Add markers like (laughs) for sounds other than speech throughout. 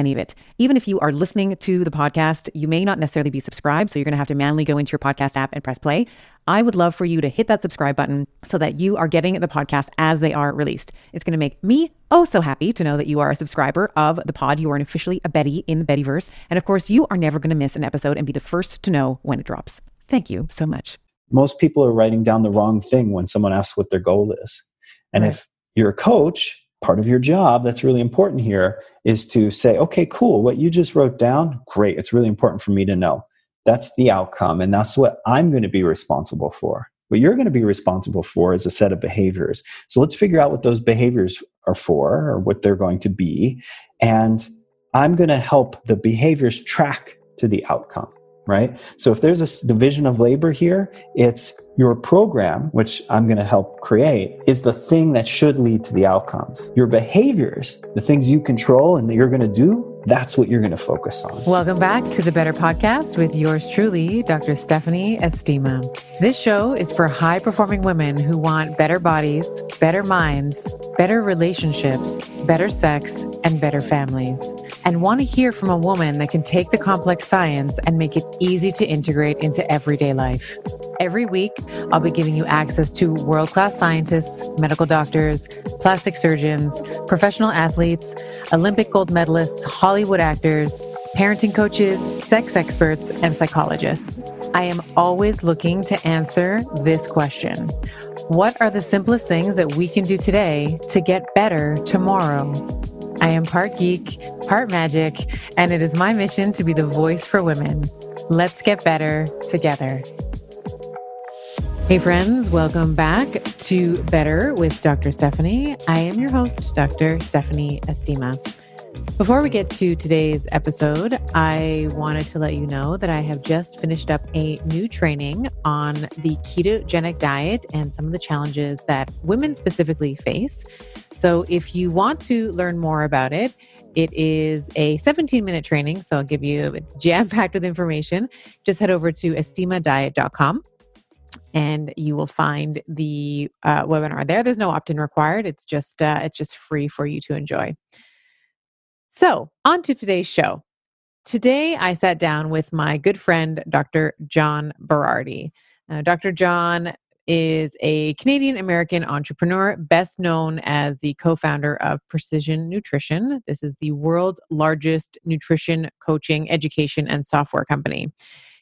any of it. Even if you are listening to the podcast, you may not necessarily be subscribed, so you're going to have to manually go into your podcast app and press play. I would love for you to hit that subscribe button so that you are getting the podcast as they are released. It's going to make me oh so happy to know that you are a subscriber of the pod. You are officially a Betty in the Bettyverse. And of course, you are never going to miss an episode and be the first to know when it drops. Thank you so much. Most people are writing down the wrong thing when someone asks what their goal is. And right. if you're a coach, part of your job that's really important here is to say, okay, cool, what you just wrote down, great. It's really important for me to know. That's the outcome. And that's what I'm going to be responsible for. What you're going to be responsible for is a set of behaviors. So let's figure out what those behaviors are for or what they're going to be. And I'm going to help the behaviors track to the outcome right? So if there's a division of labor here, it's your program, which I'm going to help create, is the thing that should lead to the outcomes. Your behaviors, the things you control and that you're going to do, that's what you're going to focus on. Welcome back to the Better Podcast with yours truly, Dr. Stephanie Estima. This show is for high performing women who want better bodies, better minds, better relationships, better sex, and better families and want to hear from a woman that can take the complex science and make it easy to integrate into everyday life. Every week, I'll be giving you access to world class scientists, medical doctors, plastic surgeons, professional athletes, Olympic gold medalists, Hollywood actors, parenting coaches, sex experts, and psychologists. I am always looking to answer this question What are the simplest things that we can do today to get better tomorrow? I am part geek, part magic, and it is my mission to be the voice for women. Let's get better together. Hey, friends, welcome back to Better with Dr. Stephanie. I am your host, Dr. Stephanie Estima. Before we get to today's episode, I wanted to let you know that I have just finished up a new training on the ketogenic diet and some of the challenges that women specifically face. So, if you want to learn more about it, it is a 17 minute training. So, I'll give you, it's jam packed with information. Just head over to estimadiet.com and you will find the uh, webinar there. There's no opt in required, it's just, uh, it's just free for you to enjoy. So, on to today's show. Today, I sat down with my good friend, Dr. John Berardi. Uh, Dr. John is a Canadian American entrepreneur, best known as the co founder of Precision Nutrition. This is the world's largest nutrition coaching, education, and software company.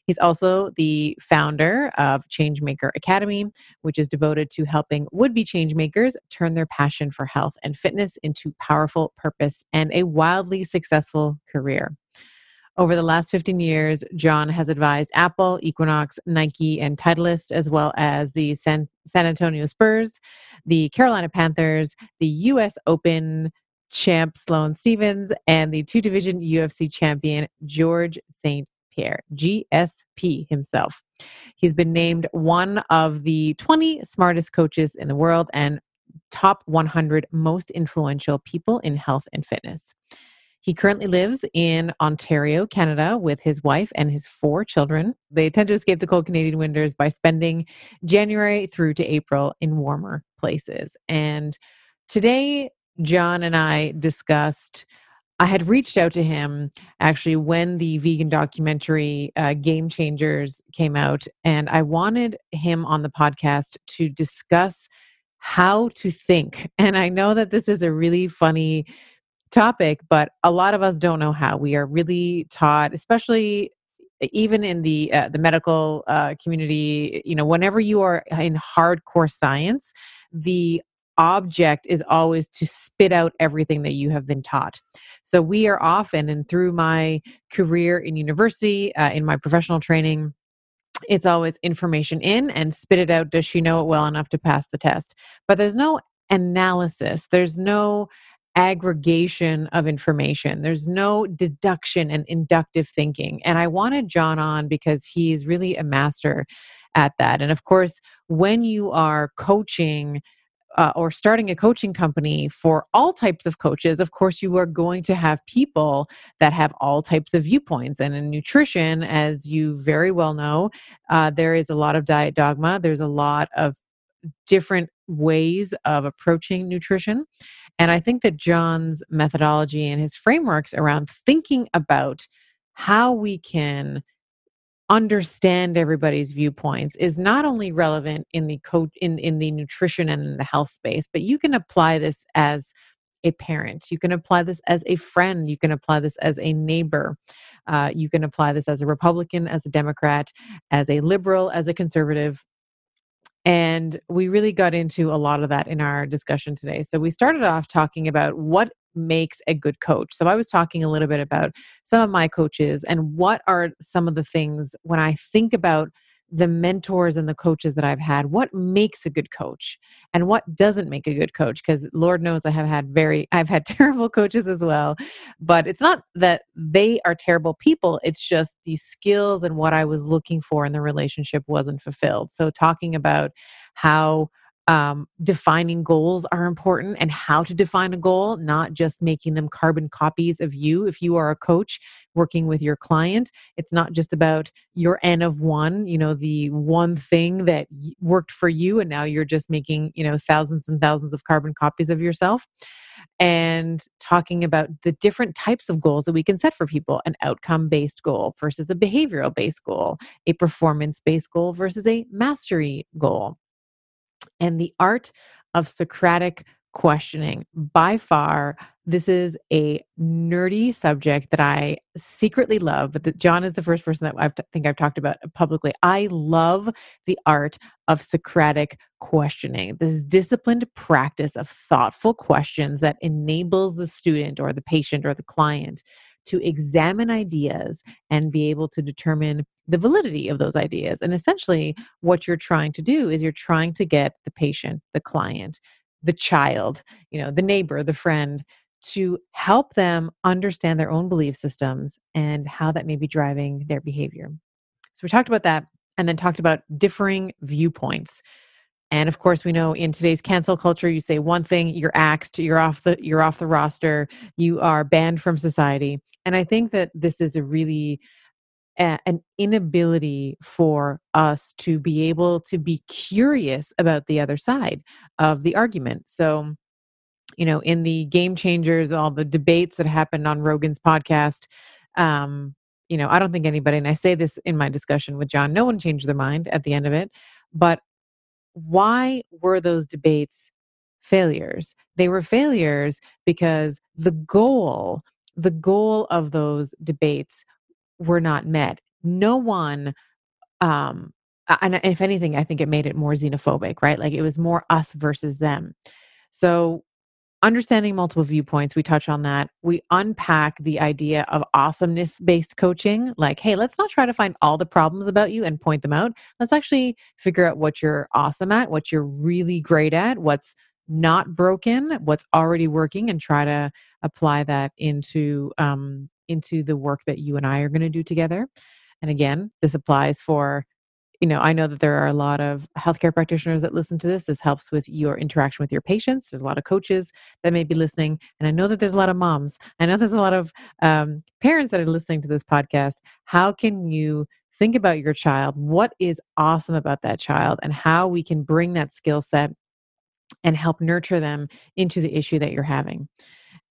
He's also the founder of Changemaker Academy, which is devoted to helping would be changemakers turn their passion for health and fitness into powerful purpose and a wildly successful career. Over the last 15 years, John has advised Apple, Equinox, Nike, and Titleist, as well as the San, San Antonio Spurs, the Carolina Panthers, the U.S. Open champ Sloane Stephens, and the two division UFC champion George St. GSP himself. He's been named one of the 20 smartest coaches in the world and top 100 most influential people in health and fitness. He currently lives in Ontario, Canada, with his wife and his four children. They tend to escape the cold Canadian winters by spending January through to April in warmer places. And today, John and I discussed I had reached out to him actually when the vegan documentary uh, Game Changers came out, and I wanted him on the podcast to discuss how to think. (laughs) And I know that this is a really funny topic, but a lot of us don't know how. We are really taught, especially even in the uh, the medical uh, community you know whenever you are in hardcore science the object is always to spit out everything that you have been taught. So we are often, and through my career in university, uh, in my professional training, it's always information in and spit it out. Does she know it well enough to pass the test? But there's no analysis, there's no aggregation of information. There's no deduction and inductive thinking. And I wanted John on because he's really a master at that. And of course, when you are coaching uh, or starting a coaching company for all types of coaches, of course, you are going to have people that have all types of viewpoints. And in nutrition, as you very well know, uh, there is a lot of diet dogma, there's a lot of different ways of approaching nutrition. And I think that John's methodology and his frameworks around thinking about how we can understand everybody's viewpoints is not only relevant in the co- in in the nutrition and in the health space but you can apply this as a parent you can apply this as a friend you can apply this as a neighbor uh, you can apply this as a republican as a democrat as a liberal as a conservative and we really got into a lot of that in our discussion today. So we started off talking about what makes a good coach. So I was talking a little bit about some of my coaches and what are some of the things when I think about the mentors and the coaches that I've had, what makes a good coach and what doesn't make a good coach? Because Lord knows I have had very, I've had (laughs) terrible coaches as well. But it's not that they are terrible people, it's just the skills and what I was looking for in the relationship wasn't fulfilled. So, talking about how um, defining goals are important and how to define a goal, not just making them carbon copies of you. If you are a coach working with your client, it's not just about your N of one, you know, the one thing that worked for you, and now you're just making, you know, thousands and thousands of carbon copies of yourself. And talking about the different types of goals that we can set for people an outcome based goal versus a behavioral based goal, a performance based goal versus a mastery goal and the art of Socratic questioning. By far, this is a nerdy subject that I secretly love, but that John is the first person that I think I've talked about publicly. I love the art of Socratic questioning, this disciplined practice of thoughtful questions that enables the student or the patient or the client to examine ideas and be able to determine the validity of those ideas. And essentially, what you're trying to do is you're trying to get the patient, the client, the child, you know, the neighbor, the friend to help them understand their own belief systems and how that may be driving their behavior. So we talked about that and then talked about differing viewpoints. And of course, we know in today's cancel culture, you say one thing, you're axed, you're off the you're off the roster, you are banned from society. And I think that this is a really an inability for us to be able to be curious about the other side of the argument. So, you know, in the game changers, all the debates that happened on Rogan's podcast, um, you know, I don't think anybody, and I say this in my discussion with John, no one changed their mind at the end of it. But why were those debates failures? They were failures because the goal, the goal of those debates were not met. No one, um, and if anything, I think it made it more xenophobic, right? Like it was more us versus them. So understanding multiple viewpoints we touch on that we unpack the idea of awesomeness based coaching like hey let's not try to find all the problems about you and point them out let's actually figure out what you're awesome at what you're really great at what's not broken what's already working and try to apply that into um, into the work that you and I are going to do together. And again, this applies for, you know, I know that there are a lot of healthcare practitioners that listen to this. This helps with your interaction with your patients. There's a lot of coaches that may be listening. And I know that there's a lot of moms. I know there's a lot of um, parents that are listening to this podcast. How can you think about your child? What is awesome about that child? And how we can bring that skill set and help nurture them into the issue that you're having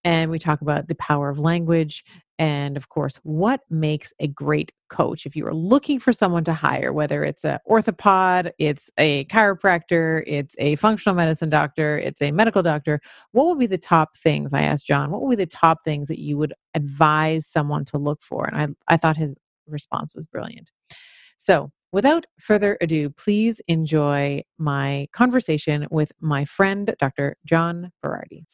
and we talk about the power of language and of course what makes a great coach? If you are looking for someone to hire whether it's an orthopod it's a chiropractor it's a functional medicine doctor it's a medical doctor what would be the top things? I asked john what would be the top things that you would advise someone to look for? And i, I thought his response was brilliant. So Without further ado, please enjoy my conversation with my friend, Dr. John Berardi.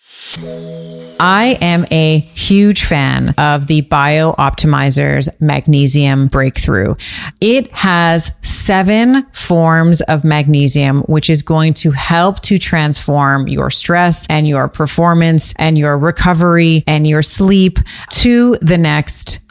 I am a huge fan of the Bio Optimizers Magnesium Breakthrough. It has seven forms of magnesium, which is going to help to transform your stress and your performance and your recovery and your sleep to the next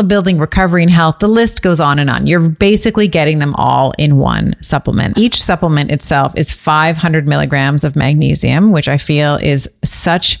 building, recovery, and health. The list goes on and on. You're basically getting them all in one supplement. Each supplement itself is 500 milligrams of magnesium, which I feel is such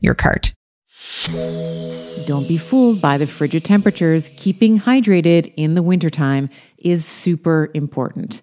your cart. Don't be fooled by the frigid temperatures. Keeping hydrated in the wintertime is super important.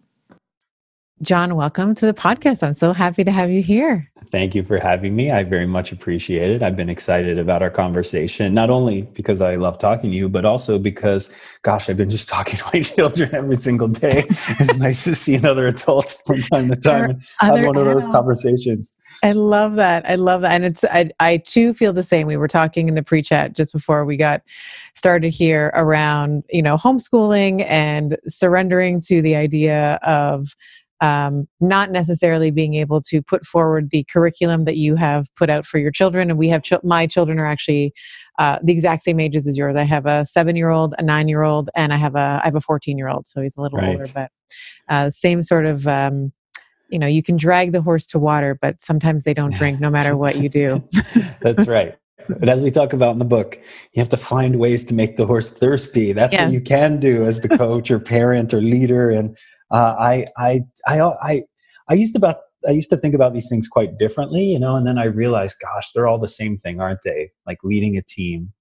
John, welcome to the podcast. I'm so happy to have you here. Thank you for having me. I very much appreciate it. I've been excited about our conversation, not only because I love talking to you, but also because, gosh, I've been just (laughs) talking to my children every single day. it's nice to see another adult (laughs) from time to time have one of those conversations. I love that. I love that. And it's, I, I too feel the same. We were talking in the pre chat just before we got started here around, you know, homeschooling and surrendering to the idea of, um, not necessarily being able to put forward the curriculum that you have put out for your children. And we have ch- my children are actually uh, the exact same ages as yours. I have a seven-year-old, a nine-year-old, and I have a I have a fourteen-year-old. So he's a little right. older, but uh, same sort of. Um, you know, you can drag the horse to water, but sometimes they don't drink no matter what you do. (laughs) That's right. But as we talk about in the book, you have to find ways to make the horse thirsty. That's yeah. what you can do as the coach or parent or leader. And uh, I, I, I, I, I used to about I used to think about these things quite differently, you know, and then I realized, gosh, they're all the same thing, aren't they? Like leading a team,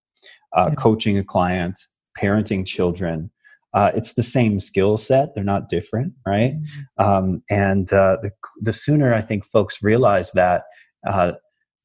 uh, yeah. coaching a client, parenting children. Uh, it's the same skill set; they're not different, right? Mm-hmm. Um, and uh, the the sooner I think folks realize that, uh,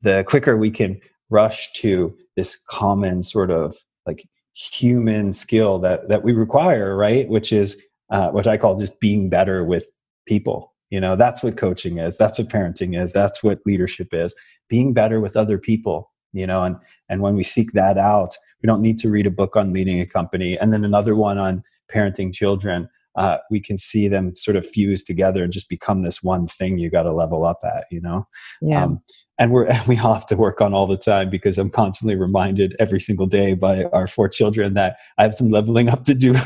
the quicker we can rush to this common sort of like human skill that that we require, right? Which is uh, what I call just being better with people. You know, that's what coaching is. That's what parenting is. That's what leadership is. Being better with other people. You know, and and when we seek that out, we don't need to read a book on leading a company and then another one on parenting children. Uh, we can see them sort of fuse together and just become this one thing you got to level up at. You know. Yeah. Um, and we're (laughs) we all have to work on all the time because I'm constantly reminded every single day by our four children that I have some leveling up to do. (laughs)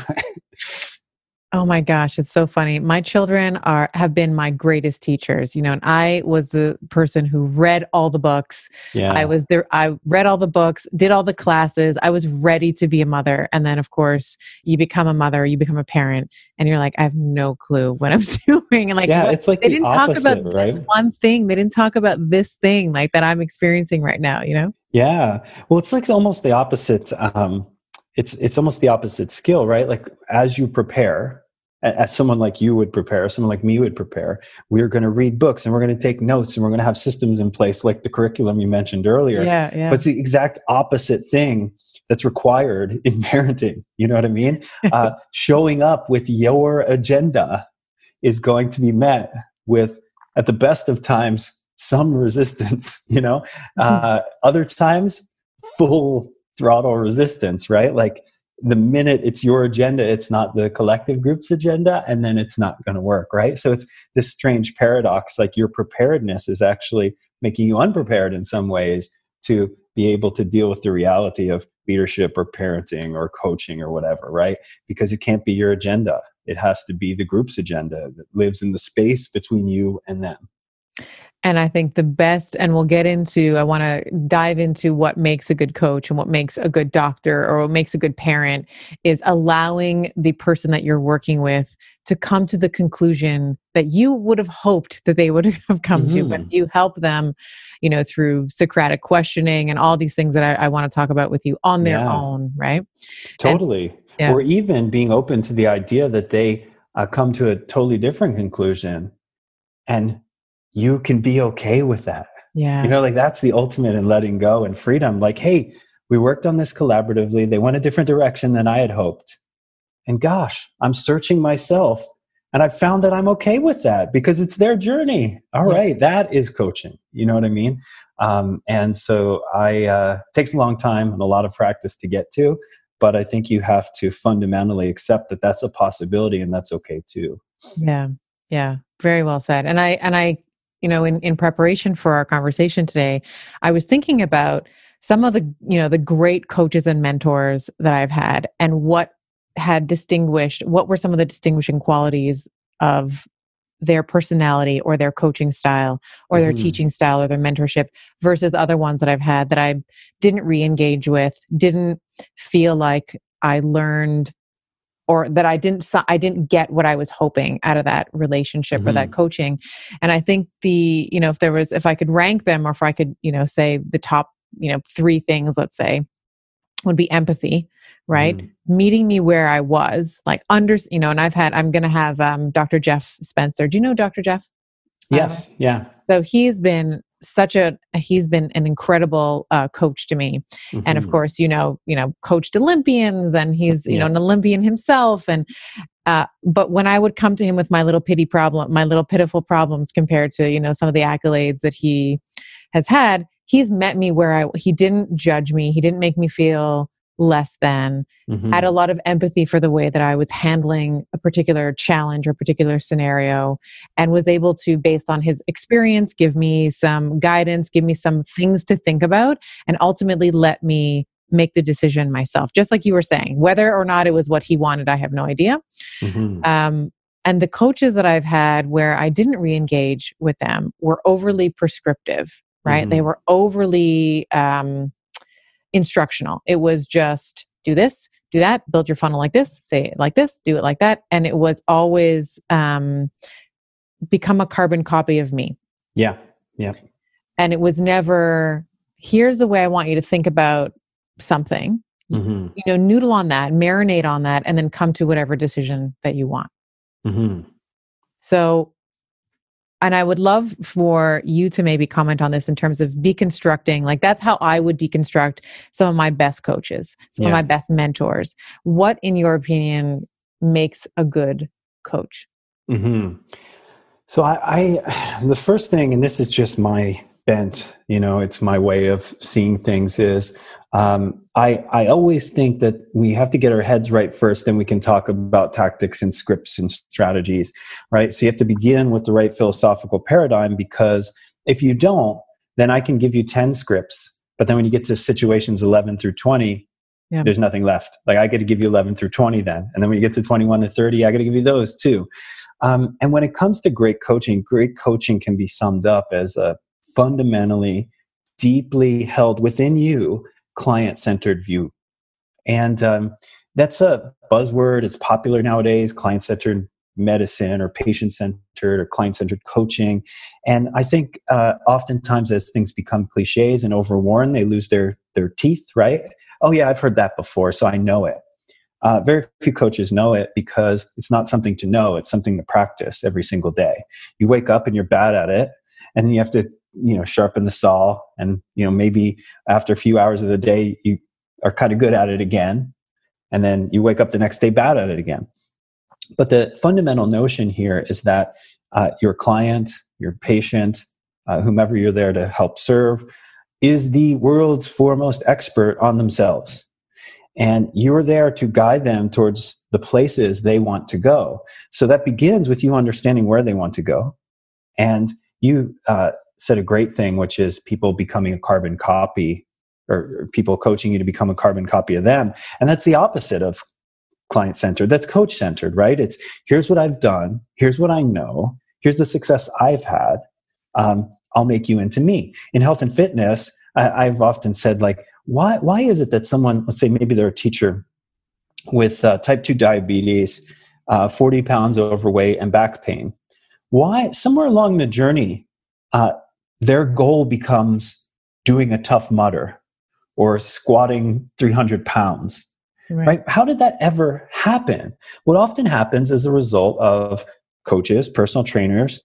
Oh my gosh, it's so funny. My children are have been my greatest teachers, you know, and I was the person who read all the books. Yeah. I was there I read all the books, did all the classes. I was ready to be a mother. And then of course, you become a mother, you become a parent, and you're like, I have no clue what I'm (laughs) doing. And like Yeah, it's like they the didn't opposite, talk about right? this one thing. They didn't talk about this thing like that I'm experiencing right now, you know? Yeah. Well, it's like almost the opposite um it's it's almost the opposite skill right like as you prepare as someone like you would prepare someone like me would prepare we're going to read books and we're going to take notes and we're going to have systems in place like the curriculum you mentioned earlier yeah, yeah. but it's the exact opposite thing that's required in (laughs) parenting you know what i mean (laughs) uh, showing up with your agenda is going to be met with at the best of times some resistance (laughs) you know mm-hmm. uh, other times full throttle resistance, right? Like the minute it's your agenda, it's not the collective group's agenda, and then it's not going to work, right? So it's this strange paradox like your preparedness is actually making you unprepared in some ways to be able to deal with the reality of leadership or parenting or coaching or whatever, right? Because it can't be your agenda. It has to be the group's agenda that lives in the space between you and them. And I think the best, and we'll get into, I want to dive into what makes a good coach and what makes a good doctor or what makes a good parent is allowing the person that you're working with to come to the conclusion that you would have hoped that they would (laughs) have come mm-hmm. to, but mm-hmm. you help them, you know, through Socratic questioning and all these things that I, I want to talk about with you on their yeah. own, right? Totally. And, yeah. Or even being open to the idea that they uh, come to a totally different conclusion and you can be okay with that. Yeah. You know, like that's the ultimate in letting go and freedom. Like, hey, we worked on this collaboratively. They went a different direction than I had hoped. And gosh, I'm searching myself and I found that I'm okay with that because it's their journey. All yeah. right, that is coaching. You know what I mean? Um, and so I uh, takes a long time and a lot of practice to get to, but I think you have to fundamentally accept that that's a possibility and that's okay too. Yeah, yeah, very well said. And I and I you know in, in preparation for our conversation today i was thinking about some of the you know the great coaches and mentors that i've had and what had distinguished what were some of the distinguishing qualities of their personality or their coaching style or their mm-hmm. teaching style or their mentorship versus other ones that I've had that I didn't re-engage with, didn't feel like I learned or that I didn't I didn't get what I was hoping out of that relationship mm-hmm. or that mm-hmm. coaching. And I think the, you know, if there was if I could rank them or if I could, you know, say the top, you know, 3 things, let's say, would be empathy, right? Mm. Meeting me where I was, like under, you know, and I've had I'm going to have um Dr. Jeff Spencer. Do you know Dr. Jeff? Yes, yeah. So he's been such a he's been an incredible uh, coach to me mm-hmm. and of mm-hmm. course you know you know coached olympians and he's you yeah. know an olympian himself and uh, but when i would come to him with my little pity problem my little pitiful problems compared to you know some of the accolades that he has had he's met me where i he didn't judge me he didn't make me feel less than, mm-hmm. had a lot of empathy for the way that I was handling a particular challenge or particular scenario, and was able to, based on his experience, give me some guidance, give me some things to think about, and ultimately let me make the decision myself. Just like you were saying, whether or not it was what he wanted, I have no idea. Mm-hmm. Um, and the coaches that I've had where I didn't re engage with them were overly prescriptive, right? Mm-hmm. They were overly, um, instructional. It was just do this, do that, build your funnel like this, say it like this, do it like that. And it was always um, become a carbon copy of me. Yeah. Yeah. And it was never, here's the way I want you to think about something. Mm-hmm. You know, noodle on that, marinate on that, and then come to whatever decision that you want. Mm-hmm. So and I would love for you to maybe comment on this in terms of deconstructing. Like, that's how I would deconstruct some of my best coaches, some yeah. of my best mentors. What, in your opinion, makes a good coach? Mm-hmm. So, I, I, (sighs) the first thing, and this is just my bent, you know, it's my way of seeing things, is um, I, I always think that we have to get our heads right first, then we can talk about tactics and scripts and strategies, right? So you have to begin with the right philosophical paradigm because if you don't, then I can give you 10 scripts, but then when you get to situations 11 through 20, yeah. there's nothing left. Like I got to give you 11 through 20 then. And then when you get to 21 to 30, I got to give you those too. Um, and when it comes to great coaching, great coaching can be summed up as a fundamentally, deeply held within you client centered view. And um, that's a buzzword. It's popular nowadays, client centered medicine or patient centered or client centered coaching. And I think uh, oftentimes as things become cliches and overworn, they lose their, their teeth, right? Oh, yeah, I've heard that before, so I know it. Uh, very few coaches know it because it's not something to know, it's something to practice every single day. You wake up and you're bad at it, and then you have to you know sharpen the saw and you know maybe after a few hours of the day you are kind of good at it again and then you wake up the next day bad at it again. But the fundamental notion here is that uh, your client your patient uh, whomever you're there to help serve is the world's foremost expert on themselves. And you're there to guide them towards the places they want to go. So that begins with you understanding where they want to go. And you uh, said a great thing, which is people becoming a carbon copy or people coaching you to become a carbon copy of them. And that's the opposite of client centered. That's coach centered, right? It's here's what I've done, here's what I know, here's the success I've had. Um, I'll make you into me. In health and fitness, I, have often said, like, why, why is it that someone, let's say maybe they're a teacher with uh, type 2 diabetes, uh, 40 pounds overweight, and back pain? Why, somewhere along the journey, uh, their goal becomes doing a Tough Mudder or squatting 300 pounds. Right. right. How did that ever happen? What often happens as a result of coaches, personal trainers,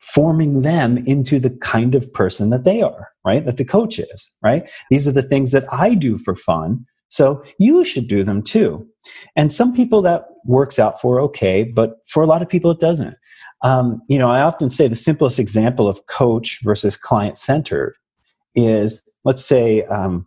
forming them into the kind of person that they are, right? That the coach is, right? These are the things that I do for fun. So you should do them too. And some people that works out for okay, but for a lot of people it doesn't. Um, you know, I often say the simplest example of coach versus client centered is let's say, um,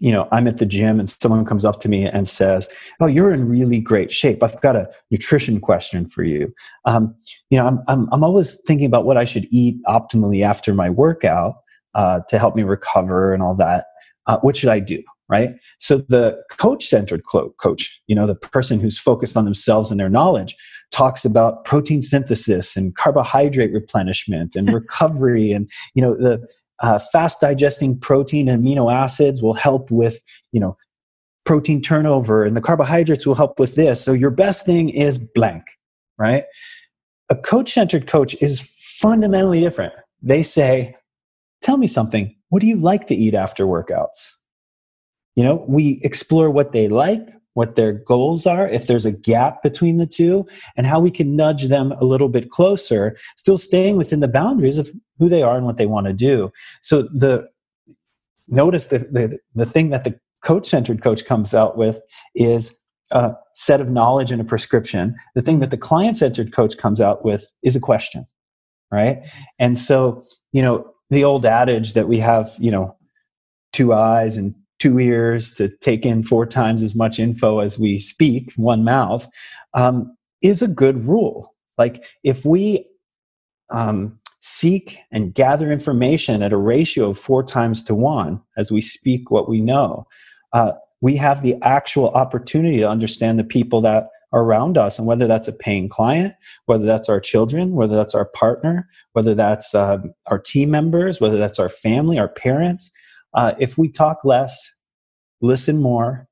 you know, I'm at the gym and someone comes up to me and says, Oh, you're in really great shape. I've got a nutrition question for you. Um, you know, I'm, I'm, I'm always thinking about what I should eat optimally after my workout uh, to help me recover and all that. Uh, what should I do? right so the coach centered coach you know the person who's focused on themselves and their knowledge talks about protein synthesis and carbohydrate replenishment and (laughs) recovery and you know the uh, fast digesting protein and amino acids will help with you know protein turnover and the carbohydrates will help with this. So your best thing is blank right? A coach centered coach is fundamentally different. They say tell me something. What do you like to eat after workouts? You know we explore what they like what their goals are if there's a gap between the two and how we can nudge them a little bit closer still staying within the boundaries of who they are and what they want to do. So the notice the, the, the thing that the coach centered coach comes out with is a set of knowledge and a prescription. The thing that the client centered coach comes out with is a question right? And so you know the old adage that we have you know two eyes and two ears to take in four times as much info as we speak, one mouth, um, is a good rule. Like if we um, seek and gather information at a ratio of four times to one as we speak what we know, uh, we have the actual opportunity to understand the people that are around us and whether that's a paying client whether that's our children whether that's our partner whether that's uh, our team members whether that's our family our parents uh, if we talk less, listen more,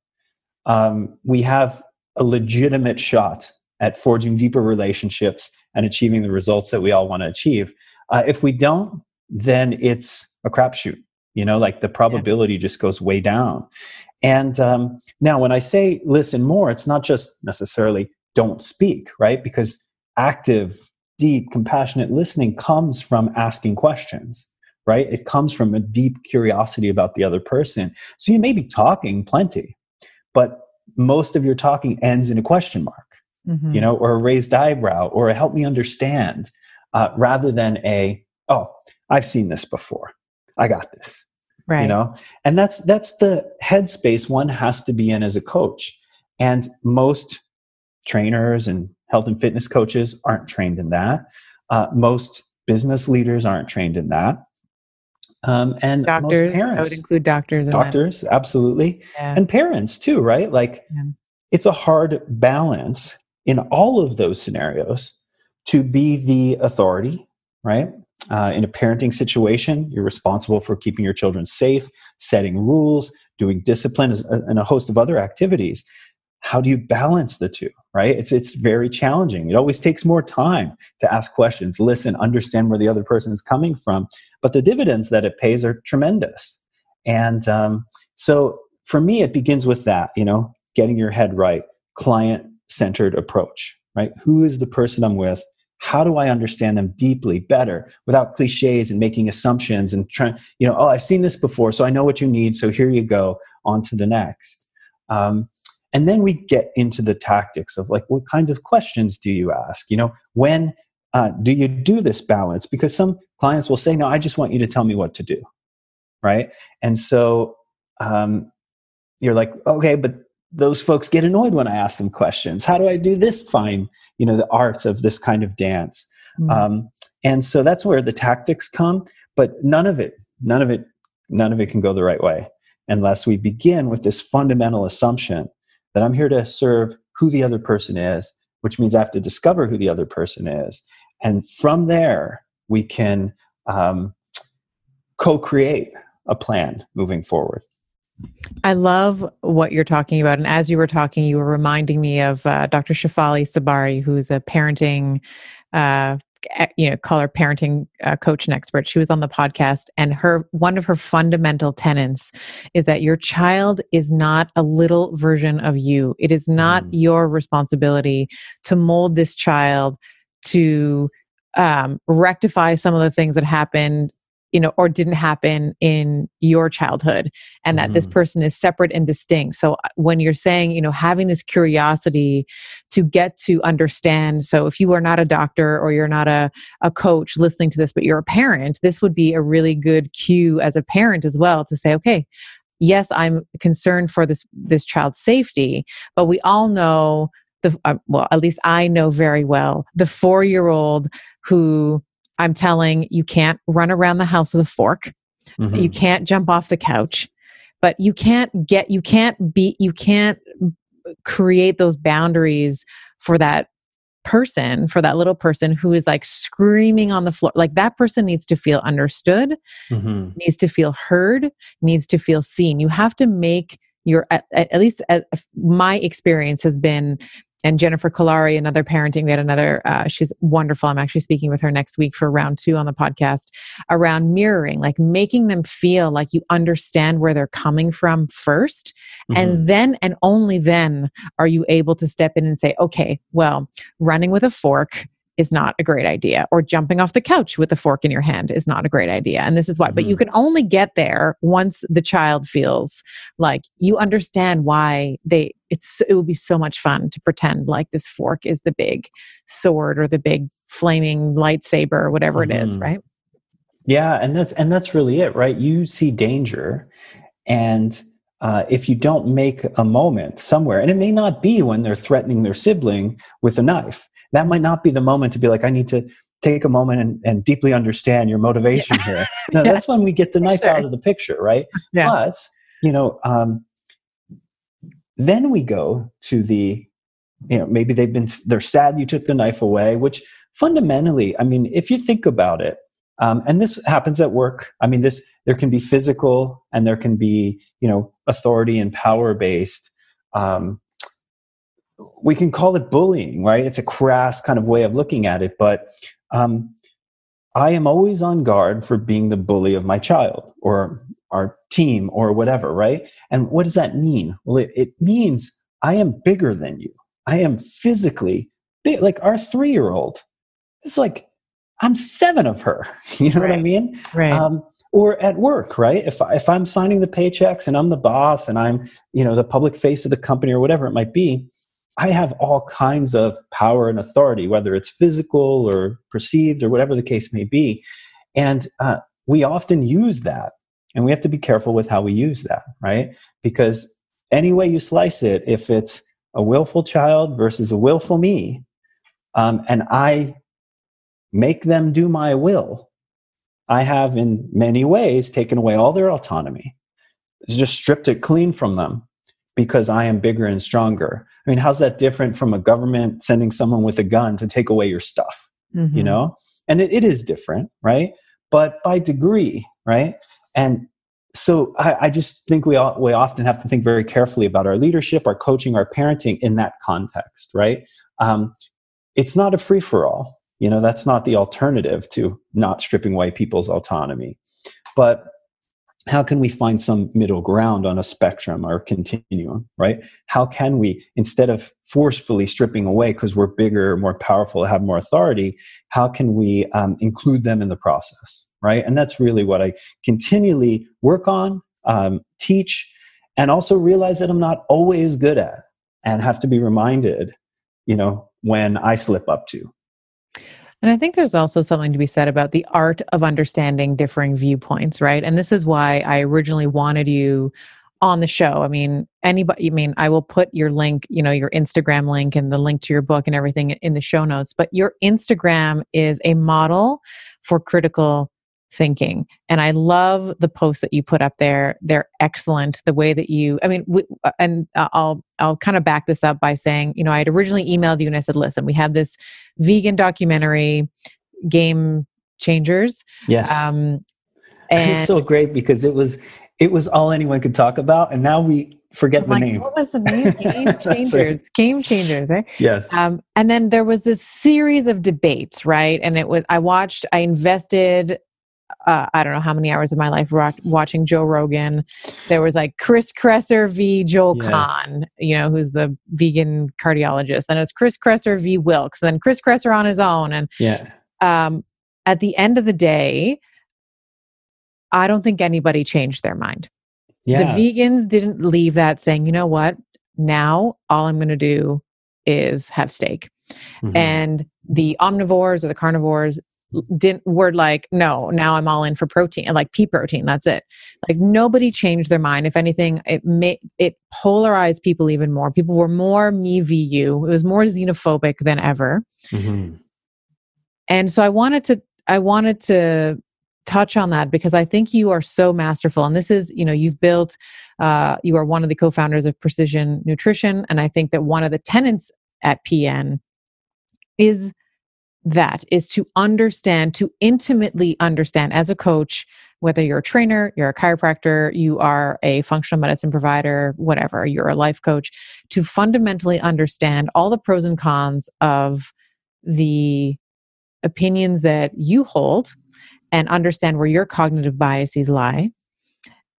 um, we have a legitimate shot at forging deeper relationships and achieving the results that we all want to achieve. Uh, if we don't, then it's a crapshoot. You know, like the probability yeah. just goes way down. And um, now, when I say listen more, it's not just necessarily don't speak, right? Because active, deep, compassionate listening comes from asking questions right? It comes from a deep curiosity about the other person. So you may be talking plenty, but most of your talking ends in a question mark, mm-hmm. you know, or a raised eyebrow or a help me understand uh, rather than a, oh, I've seen this before. I got this. Right. You know, and that's that's the headspace one has to be in as a coach. And most trainers and health and fitness coaches aren't trained in that. Uh, most business leaders aren't trained in that Um, and doctors, parents, I would include doctors. doctors, absolutely, yeah. and parents too, right? Like, yeah. it's a hard balance in all of those scenarios to be the authority, right? Uh, in a parenting situation, you're responsible for keeping your children safe, setting rules, doing discipline, and a host of other activities. How do you balance the two? Right? It's it's very challenging. It always takes more time to ask questions, listen, understand where the other person is coming from. But the dividends that it pays are tremendous. And um, so for me, it begins with that. You know, getting your head right, client centered approach. Right? Who is the person I'm with? how do I understand them deeply, better, without cliches and making assumptions and trying, you know, oh, I've seen this before, so I know what you need, so here you go, on to the next. Um, and then we get into the tactics of like, what kinds of questions do you ask? You know, when uh, do you do this balance? Because some clients will say, no, I just want you to tell me what to do. Right. And so um, you're like, okay, but those folks get annoyed when I ask them questions. How do I do this fine, you know, the arts of this kind of dance? Mm-hmm. Um, and so that's where the tactics come, but none of it, none of it, none of it can go the right way unless we begin with this fundamental assumption that I'm here to serve who the other person is, which means I have to discover who the other person is. And from there, we can um, co create a plan moving forward. I love what you're talking about. And as you were talking, you were reminding me of uh, Dr. Shefali Tsabary, who's a parenting, uh, you know, call her parenting uh, coach and expert. She was on the podcast, and her one of her fundamental tenets is that your child is not a little version of you. It is not mm. your responsibility to mold this child to um, rectify some of the things that happened you know or didn't happen in your childhood and that mm-hmm. this person is separate and distinct so uh, when you're saying you know having this curiosity to get to understand so if you are not a doctor or you're not a, a coach listening to this but you're a parent this would be a really good cue as a parent as well to say okay yes i'm concerned for this this child's safety but we all know the uh, well at least i know very well the 4 year old who I'm telling you can't run around the house with a fork. Mm-hmm. You can't jump off the couch. But you can't get you can't beat you can't create those boundaries for that person for that little person who is like screaming on the floor like that person needs to feel understood mm-hmm. needs to feel heard needs to feel seen you have to make your at, at least at, my experience has been and Jennifer Kolari, another parenting, we had another, uh, she's wonderful. I'm actually speaking with her next week for round two on the podcast around mirroring, like making them feel like you understand where they're coming from 1st mm-hmm. And then, and only then, are you able to step in and say, okay, well, running with a fork is not a great idea or jumping off the couch with a fork in your hand is not a great idea and this is why mm-hmm. but you mm-hmm. can only get there once the child feels like you understand why they it's it would be so much fun to pretend like this fork is the big sword or the big flaming lightsaber or whatever mm-hmm. it is mm-hmm. right yeah and that's and that's really it right you see danger and uh, if you don't make a moment somewhere, and it may not be when they're threatening their sibling with a knife, that might not be the moment to be like, I need to take a moment and, and deeply understand your motivation yeah. here. (laughs) No, yeah. that's when we get the knife sure. out of the picture, right? Yeah. But, you know, um, then we go to the, you know, maybe they've been, they're sad you took the knife away, which fundamentally, I mean, if you think about it, um, and this happens at work. I mean, this there can be physical and there can be, you know, authority and power based. Um, we can call it bullying, right? It's a crass kind of way of looking at it, but um, I am always on guard for being the bully of my child or our team or whatever, right? And what does that mean? Well, it, it means I am bigger than you. I am physically big. Like our three year old, it's like I'm seven of her. (laughs) You know right. what I mean? Right. Um, or at work, right? If if I'm signing the paychecks and I'm the boss and I'm you know the public face of the company or whatever it might be, I have all kinds of power and authority, whether it's physical or perceived or whatever the case may be. And uh, we often use that. And we have to be careful with how we use that, right? Because any way you slice it, if it's a willful child versus a willful me, um, and I make them do my will, I have in many ways taken away all their autonomy, it's just stripped it clean from them because I am bigger and stronger. I mean, how's that different from a government sending someone with a gun to take away your stuff? Mm-hmm. You know? And it, it is different, right? But by degree, right? And so I, I just think we, all, we often have to think very carefully about our leadership, our coaching, our parenting in that context, right? Um, it's not a free for all. You know, that's not the alternative to not stripping away people's autonomy. But how can we find some middle ground on a spectrum or continuum, right? How can we, instead of forcefully stripping away because we're bigger, more powerful, have more authority, how can we um, include them in the process, right? And that's really what I continually work on, um, teach, and also realize that I'm not always good at and have to be reminded, you know, when I slip up to. And I think there's also something to be said about the art of understanding differing viewpoints, right? And this is why I originally wanted you on the show. I mean, anybody, I mean, I will put your link, you know, your Instagram link and the link to your book and everything in the show notes, but your Instagram is a model for critical thinking. And I love the posts that you put up there. They're excellent. The way that you, I mean, we, uh, and I'll I'll kind of back this up by saying, you know, I had originally emailed you and I said, listen, we have this vegan documentary, Game Changers. Yes. Um, and it's so great because it was it was all anyone could talk about, and now we forget I'm the like, name. What was the (laughs) name? Game Changers. right. Game Changers, right? Yes. Um, and then there was this series of debates, right? And it was I watched, I invested uh, I don't know how many hours of my life watching Joe Rogan. There was like Chris Kresser v. Joel yes. Kahn, you know, who's the vegan cardiologist. Then it's Chris Kresser v. Wilks. Then Chris Kresser on his own. And yeah. Um, at the end of the day, I don't think anybody changed their mind. Yeah. The vegans didn't leave that saying, you know what? Now all I'm going to do is have steak. Mm-hmm. And the omnivores or the carnivores didn't were like no now i'm all in for protein like pea protein that's it. Like nobody changed their mind. If anything it made it polarized people even more. People were more me v you. It was more xenophobic than ever. Mm-hmm. and so i wanted to i wanted to touch on that because i think you are so masterful. And this is you know you've built uh, you are one of the co-founders of precision nutrition. And i think that one of the tenants at pn is that is to understand, to intimately understand as a coach, whether you're a trainer, you're a chiropractor, you are a functional medicine provider, whatever, you're a life coach, to fundamentally understand all the pros and cons of the opinions that you hold and understand where your cognitive biases lie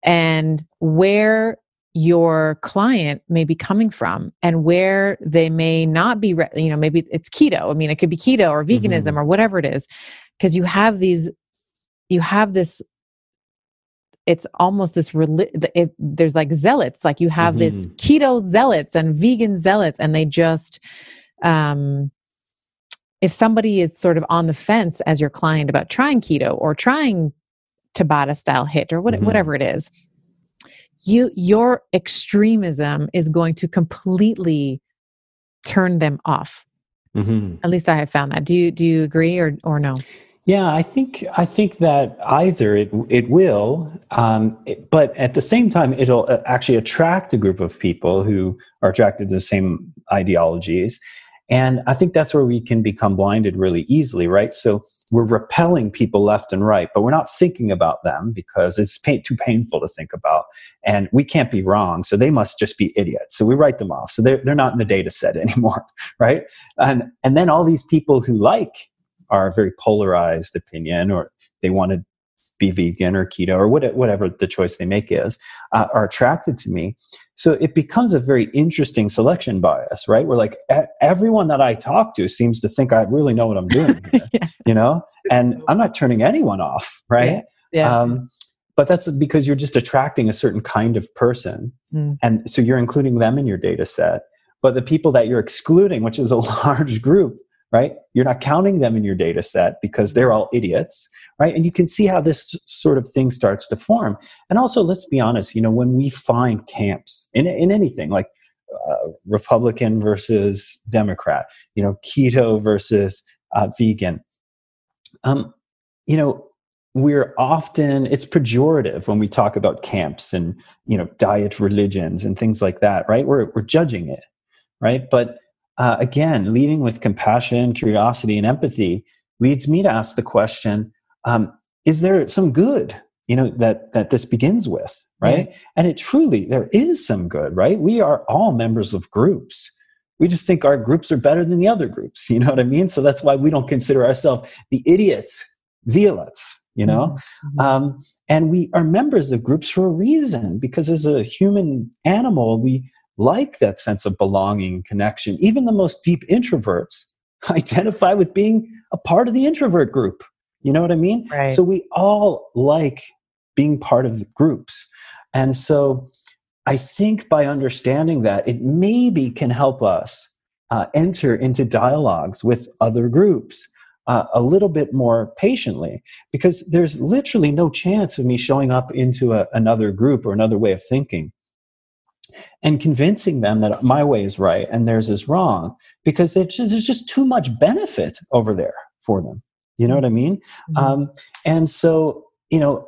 and where your client may be coming from and where they may not be you know maybe it's keto i mean it could be keto or veganism mm-hmm. or whatever it is because you have these you have this it's almost this it, there's like zealots like you have mm-hmm. this keto zealots and vegan zealots and they just um if somebody is sort of on the fence as your client about trying keto or trying tabata style HIIT or what, mm-hmm. whatever it is you your extremism is going to completely turn them off mm-hmm. at least i have found that do you do you agree or or no yeah i think i think that either it it will um, it, but at the same time it'll uh, actually attract a group of people who are attracted to the same ideologies and I think that's where we can become blinded really easily, right? So we're repelling people left and right, but we're not thinking about them because it's pain, too painful to think about. And we can't be wrong. So they must just be idiots. So we write them off. So they're, they're not in the data set (laughs) anymore, right? And, and then all these people who like our very polarized opinion or they want to be vegan or keto or whatever the choice they make is, uh, are attracted to me. So it becomes a very interesting selection bias, right? We're like everyone that I talk to seems to think I really know what I'm doing, (laughs) here, yeah. you know, and I'm not turning anyone off, right? Yeah. yeah. Um, but that's because you're just attracting a certain kind of person, mm. and so you're including them in your data set. But the people that you're excluding, which is a (laughs) large group, right? You're not counting them in your data set because they're all idiots, right? And you can see how this sort of thing starts to form. And also, let's be honest, you know, when we find camps in, in anything like uh, Republican versus Democrat, you know, keto versus uh, vegan, um, you know, we're often it's pejorative when we talk about camps and you know diet religions and things like that right we're, we're judging it right but uh, again leading with compassion curiosity and empathy leads me to ask the question um, is there some good you know that that this begins with right? Mm-hmm. and it truly there is some good right? We are all members of groups. We just think our groups are better than the other groups (laughs) you know what i mean? So that's why we don't consider ourselves the idiots zealots you know? Mm-hmm. um, and we are members of groups for a reason because as a human animal we like that sense of belonging connection even the most deep introverts (laughs) identify with being a part of the introvert group. You know what i mean? Right. so we all like being part of the groups. And so i think by understanding that it maybe can help us uh, enter into dialogues with other groups uh, a little bit more patiently because there's literally no chance of me showing up into a, another group or another way of thinking and convincing them that my way is right and theirs is wrong because just, there's just too much benefit over there for them you know what i mean mm-hmm. um, and so you know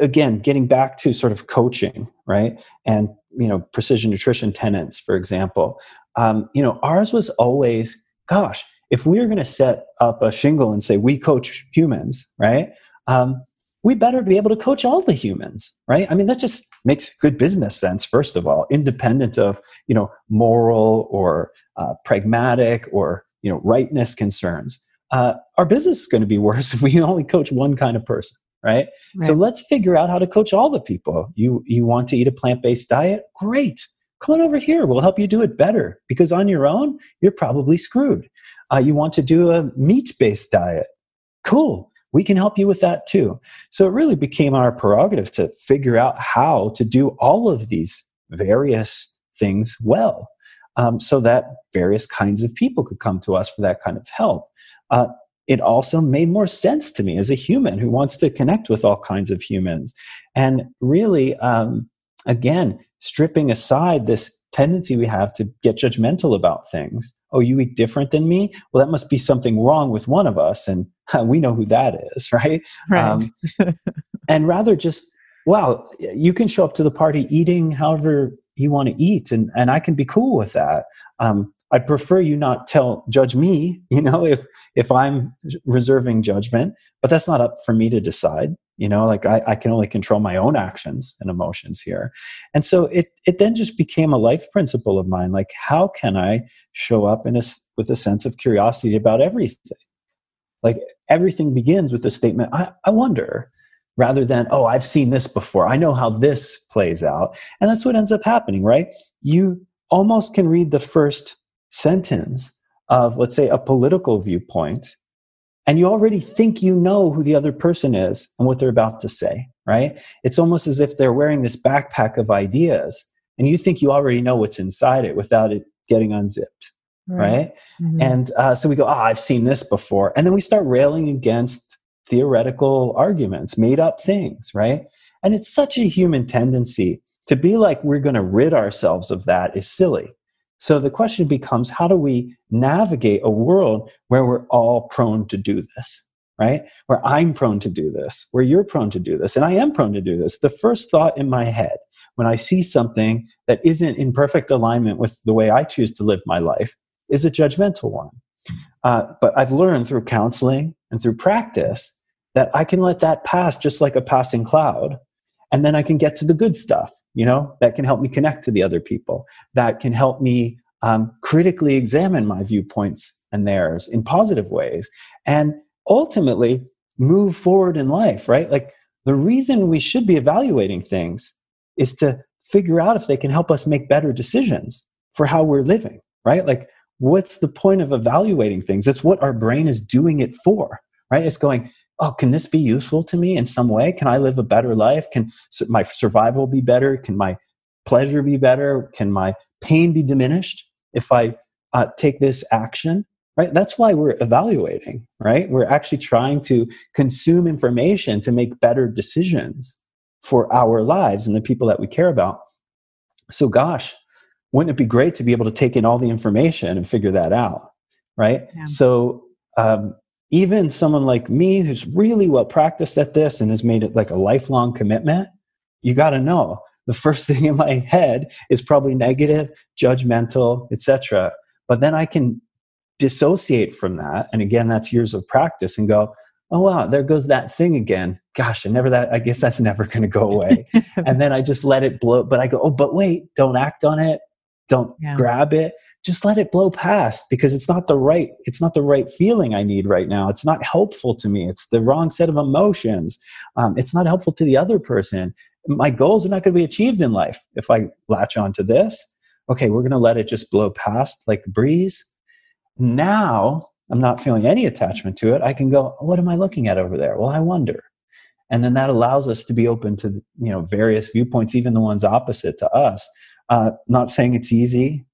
again getting back to sort of coaching right and you know precision nutrition tenants for example um, you know ours was always gosh if we're going to set up a shingle and say we coach humans, right? Um, we better be able to coach all the humans, right? I mean, that just makes good business sense, first of all, independent of you know moral or uh, pragmatic or you know rightness concerns. Uh, our business is going to be (laughs) worse if we only coach one kind of person, right? right? So let's figure out how to coach all the people. You you want to eat a plant based diet? Great, come on over here. We'll help you do it better because on your own you're probably screwed uh, you want to do a meat based diet. Cool. We can help you with that too. So it really became our prerogative to figure out how to do all of these various things well um, so that various kinds of people could come to us for that kind of help. Uh, it also made more sense to me as a human who wants to connect with all kinds of humans. And really, um, again, stripping aside this tendency we have to get judgmental about things. Oh, you eat different than me? Well, that must be something wrong with one of us. And (laughs) we know who that is, (laughs) right? right. Um, and rather just, wow, you can show up to the party eating however you want to eat, and, and I can be cool with that. Um, I'd prefer you not tell judge me, (laughs) you know, if if I'm reserving judgment, but that's not up for me to decide you know like I, I, can only control my own actions and emotions here. And so it it then just became a life principle of mine. Like how can i show up in a with a sense of curiosity about everything? Like everything begins with the statement i, I wonder rather than oh i've seen this before. I know how this plays out. And that's what ends up happening right? You almost can read the first sentence of let's say a political viewpoint and you already think you know who the other person is and what they're about to say, right? It's almost as if they're wearing this backpack of ideas and you think you already know what's inside it without it getting unzipped, right? right? Mm-hmm. And uh, so we go, oh, I've seen this before. And then we start railing against theoretical arguments, made up things, right? And it's such a human tendency to be like we're going to rid ourselves of that is silly. So the question becomes how do we navigate a world where we're all prone to do this, right? Where I'm prone to do this, where you're prone to do this, and I am prone to do this. The first thought in my head when I see something that isn't in perfect alignment with the way I choose to live my life is a judgmental one. Uh, but I've learned through counseling and through practice that I can let that pass just like a passing cloud and then i can get to the good stuff you know that can help me connect to the other people that can help me um, critically examine my viewpoints and theirs in positive ways and ultimately move forward in life right? Like the reason we should be evaluating things is to figure out if they can help us make better decisions for how we're living right? Like what's the point of evaluating things? It's what our brain is doing it for right? It's going oh, can this be useful to me in some way? Can I live a better life? Can my survival be better? Can my pleasure be better? Can my pain be diminished if I uh, take this action? Right? That's why we're evaluating, right? We're actually trying to consume information to make better decisions for our lives and the people that we care about. So, gosh, wouldn't it be great to be able to take in all the information and figure that out? Right? Yeah. So, um, even someone like me who's really well practiced at this and has made it like a lifelong commitment, you got to know the first (laughs) thing in my head is probably negative, judgmental, etc. But then I can dissociate from that, and again, that's years of practice, and go, oh wow, there goes that thing again. Gosh, I never that. I guess that's (laughs) never going to go away. (laughs) and then I just let it blow. But I go, oh, but wait, don't act on it. Don't yeah. grab it just let it blow past because it's not the right it's not the right feeling i need right now. It's not helpful to me. It's the wrong set of emotions. Um, it's not helpful to the other person. My goals are not going to be achieved in life if i latch on to this. Okay we're going to let it just blow past like a breeze. Now i'm not feeling any attachment to it. I can go what am i looking at over there? Well i wonder. And then that allows us to be open to you know various viewpoints even the ones opposite to us uh, not saying it's easy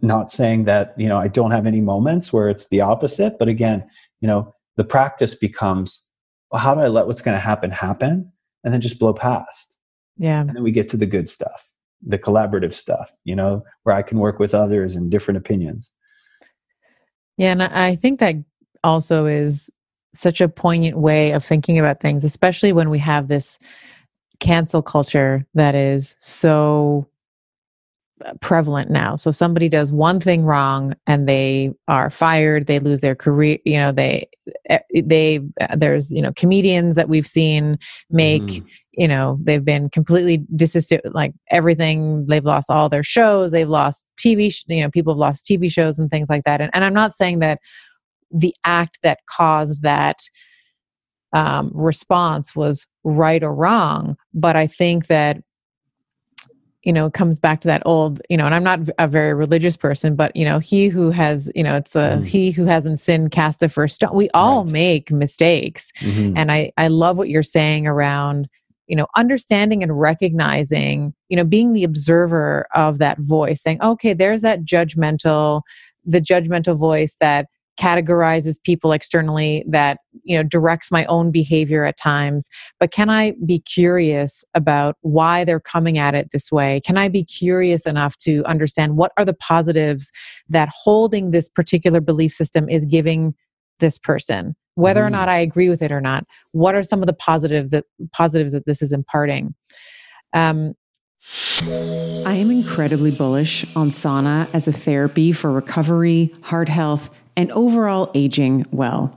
not saying that you know i don't have any moments where it's the opposite but again you know the practice becomes well, how do i let what's going to happen happen? and then just blow past. Yeah. And then we get to the good stuff the collaborative stuff you know where i can work with others and different opinions. Yeah and i think that also is such a poignant way of thinking about things especially when we have this cancel culture that is so prevalent now. So somebody does one thing wrong and they are fired, they lose their career, you know, they eh, they there's, you know, comedians that we've seen make, mm. you know, they've been completely disassociated like everything, they've lost all their shows, they've lost TV, you know, people have lost TV shows and things like that. And, and I'm not saying that the act that caused that um, response was right or wrong, but I think that you know comes back to that old you know and i'm not a very religious person but you know he who has you know it's a mm. he who hasn't sinned cast the first stone we all right. make mistakes mm-hmm. and i i love what you're saying around you know understanding and recognizing you know being the observer of that voice saying okay there's that judgmental the judgmental voice that categorizes people externally that you know directs my own behavior at times but can i be curious about why they're coming at it this way? Can i be curious enough to understand what are the positives that holding this particular belief system is giving this person? Whether mm. or not i agree with it or not what are some of the positive that positives that this is imparting? Um, I am incredibly bullish on sauna as a therapy for recovery, heart health, and overall aging well.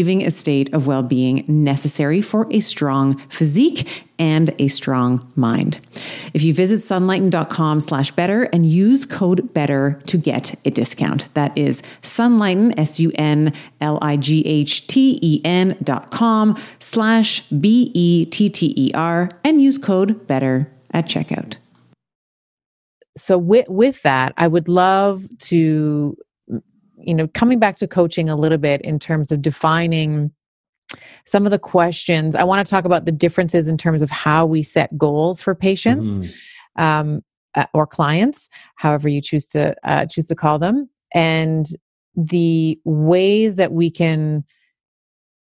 achieving a state of well being necessary for a strong physique and a strong mind. If you visit sunlighten.com slash better and use code better to get a discount. That is sunlighten, S U N L I G H T E N dot com slash B E T T E R and use code better at checkout. So with, with that, I would love to you know coming back to coaching a little bit in terms of defining some of the questions i want to talk about the differences in terms of how we set goals for patients mm-hmm. um, uh, or clients however you choose to uh, choose to call them and the ways that we can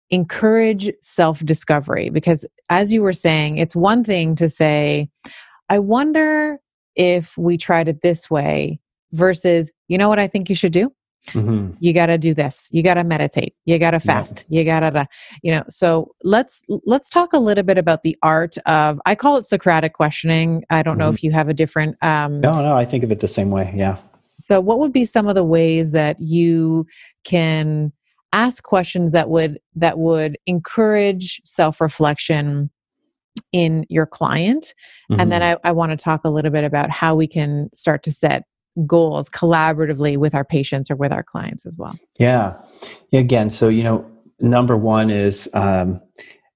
encourage self discovery because as you were saying it's one thing to say i wonder if we tried it this way versus you know what i think you should do Mm-hmm. You got to do this. You got to meditate. You got to fast. Yeah. You got to, you know. So let's let's talk a little bit about the art of. I call it Socratic questioning. I don't mm-hmm. know if you have a different. Um, no, no, I think of it the same way. Yeah. So, what would be some of the ways that you can ask questions that would that would encourage self reflection in your client? Mm-hmm. And then mm-hmm. I, I want to talk a little bit about how we can start to set goals collaboratively with our patients or with our clients as well? Yeah. Again, so, you know, number one is um,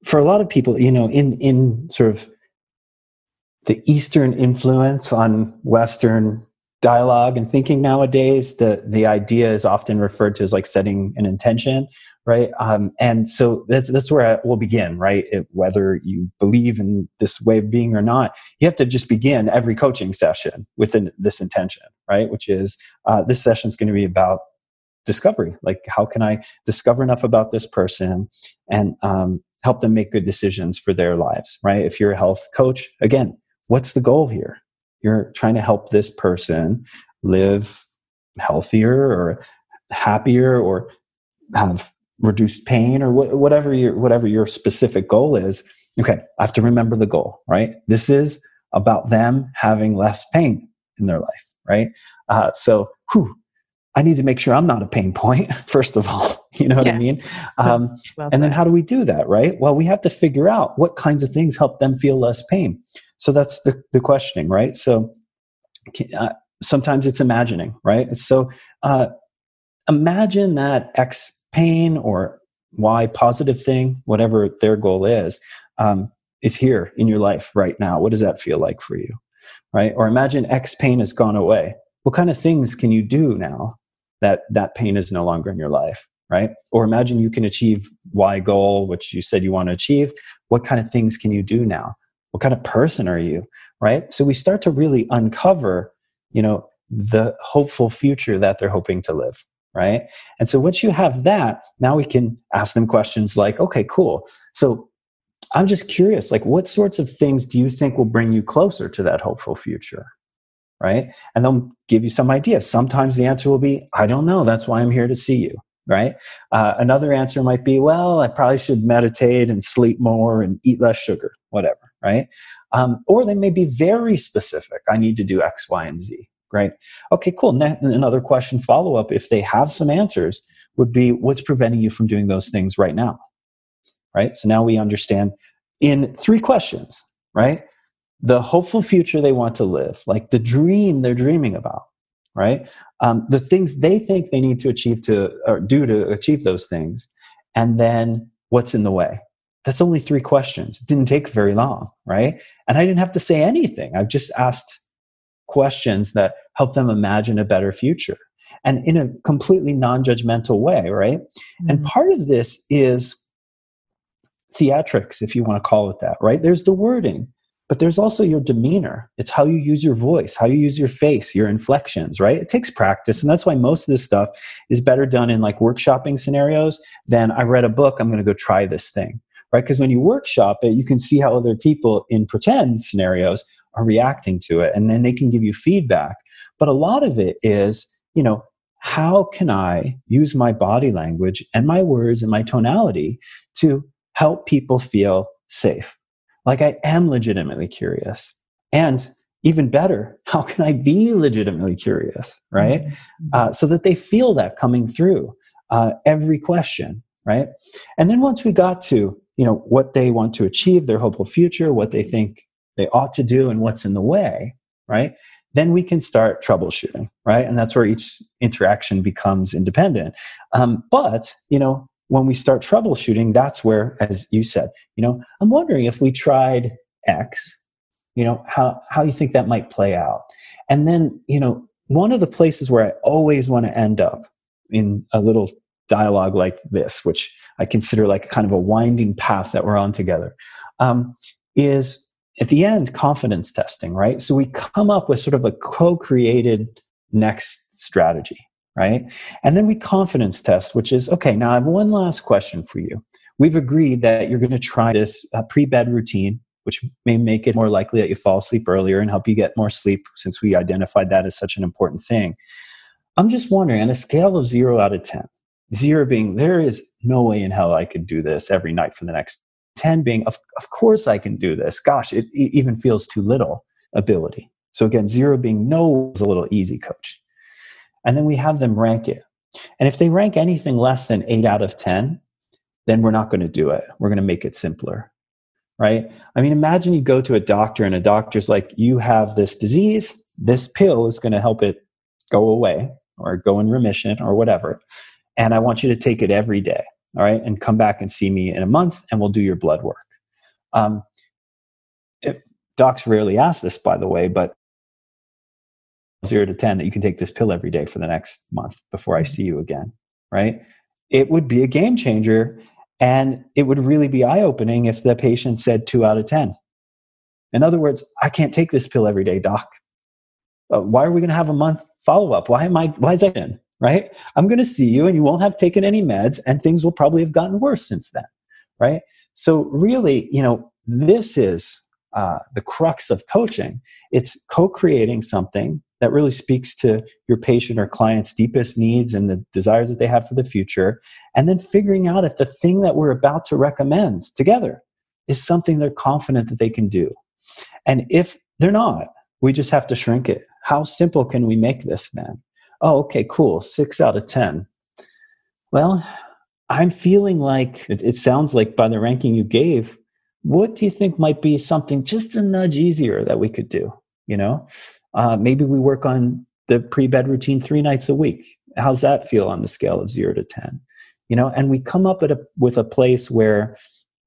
for a lot of people, you know, in, in sort of the Eastern influence on Western dialogue and thinking nowadays the the idea is often referred to as like setting an intention right? Um, and so that's that's where we'll begin right? It, whether you believe in this way of being or not you have to just begin every coaching session with this intention right? Which is uh, this session is going to be about discovery. Like how can i discover enough about this person and um, help them make good decisions for their lives right? If you're a health coach again what's the goal here? You're trying to help this person live healthier or happier or have reduced pain or wh- whatever your whatever your specific goal is okay i have to remember the goal right? This is about them having less pain in their life right? Uh, so whew, i need to make sure i'm not a pain point (laughs) first of all (laughs) you know what i mean? Um, well and then how do we do that right? Well we have to figure out what kinds of things help them feel less pain. So that's the, the questioning, right? So uh, sometimes it's imagining, right? So uh, imagine that X pain or Y positive thing, whatever their goal is, um, is here in your life right now. What does that feel like for you, right? Or imagine X pain has gone away. What kind of things can you do now that that pain is no longer in your life? right? Or imagine you can achieve Y goal, which you said you want to achieve. What kind of things can you do now? what kind of person are you right so we start to really uncover you know the hopeful future that they're hoping to live right? And so once you have that now we can ask them questions like okay cool. So i'm just curious like what sorts of things do you think will bring you closer to that hopeful future? Right? And they'll give you some ideas sometimes the answer will be i don't know. That's why i'm here to see you. Right? Uh, another answer might be well i probably should meditate and sleep more and eat less sugar whatever right? Um, or they may be very specific. I need to do X, Y, and Z, right? Okay, cool. Now, another question follow up, if they have some answers, would be what's preventing you from doing those things right now, right? So now we understand in three questions, right? The hopeful future they want to live, like the dream they're dreaming about, right? Um, the things they think they need to achieve to or do to achieve those things, and then what's in the way, that's only three questions. It didn't take very long, right? And I didn't have to say anything. I've just asked questions that help them imagine a better future and in a completely non judgmental way, right? Mm-hmm. And part of this is theatrics, if you want to call it that, right? There's the wording, but there's also your demeanor. It's how you use your voice, how you use your face, your inflections, right? It takes practice. And that's why most of this stuff is better done in like workshopping scenarios than I read a book, I'm going to go try this thing right? Because when you workshop it, you can see how other people in pretend scenarios are reacting to it, and then they can give you feedback. But a lot of it is, you know, how can I use my body language and my words and my tonality to help people feel safe? Like I am legitimately curious. And even better, how can I be legitimately curious, right? Mm-hmm. Uh, so that they feel that coming through uh, every question, right? And then once we got to you know what they want to achieve their hopeful future what they think they ought to do and what's in the way right? Then we can start troubleshooting right? And that's where each interaction becomes independent. Um, but you know when we start troubleshooting that's where as you said you know i'm wondering if we tried x you know how how you think that might play out? And then you know one of the places where i always want to end up in a little dialogue like this, which I consider like kind of a winding path that we're on together, um, is at the end confidence testing, right? So we come up with sort of a co created next strategy, right? And then we confidence test, which is okay, now I have one last question for you. We've agreed that you're going to try this uh, pre bed routine, which may make it more likely that you fall asleep earlier and help you get more sleep since we identified that as such an important thing. I'm just wondering on a scale of zero out of 10, Zero being, there is no way in hell I could do this every night for the next 10 being, of, of course I can do this. Gosh, it, it even feels too little ability. So again, zero being no is a little easy coach. And then we have them rank it. And if they rank anything less than eight out of 10, then we're not going to do it. We're going to make it simpler. Right? I mean, imagine you go to a doctor and a doctor's like, you have this disease, this pill is going to help it go away or go in remission or whatever and I want you to take it every day. All right. And come back and see me in a month and we'll do your blood work. Um, it, docs rarely ask this, by the way, but zero to 10 that you can take this pill every day for the next month before I Mm-hmm. see you again, right? It would be a game changer. And it would really be eye opening if the patient said two out of 10. In other words, I can't take this pill every day, doc. Uh, why are we going to have a month follow up? Why am I, why is that in? Right? I'm going to see you and you won't have taken any meds and things will probably have gotten worse since then. Right? So, really, you know, this is uh, the crux of coaching. It's co creating something that really speaks to your patient or client's deepest needs and the desires that they have for the future. And then figuring out if the thing that we're about to recommend together is something they're confident that they can do. And if they're not, we just have to shrink it. How simple can we make this then? Oh, okay, cool. Six out of 10. Well, I'm feeling like it, it sounds like by the ranking you gave, what do you think might be something just a nudge easier that we could do? You know, uh, maybe we work on the pre-bed routine three nights a week. How's that feel on the scale of zero to ten? You know, and we come up at a, with a place where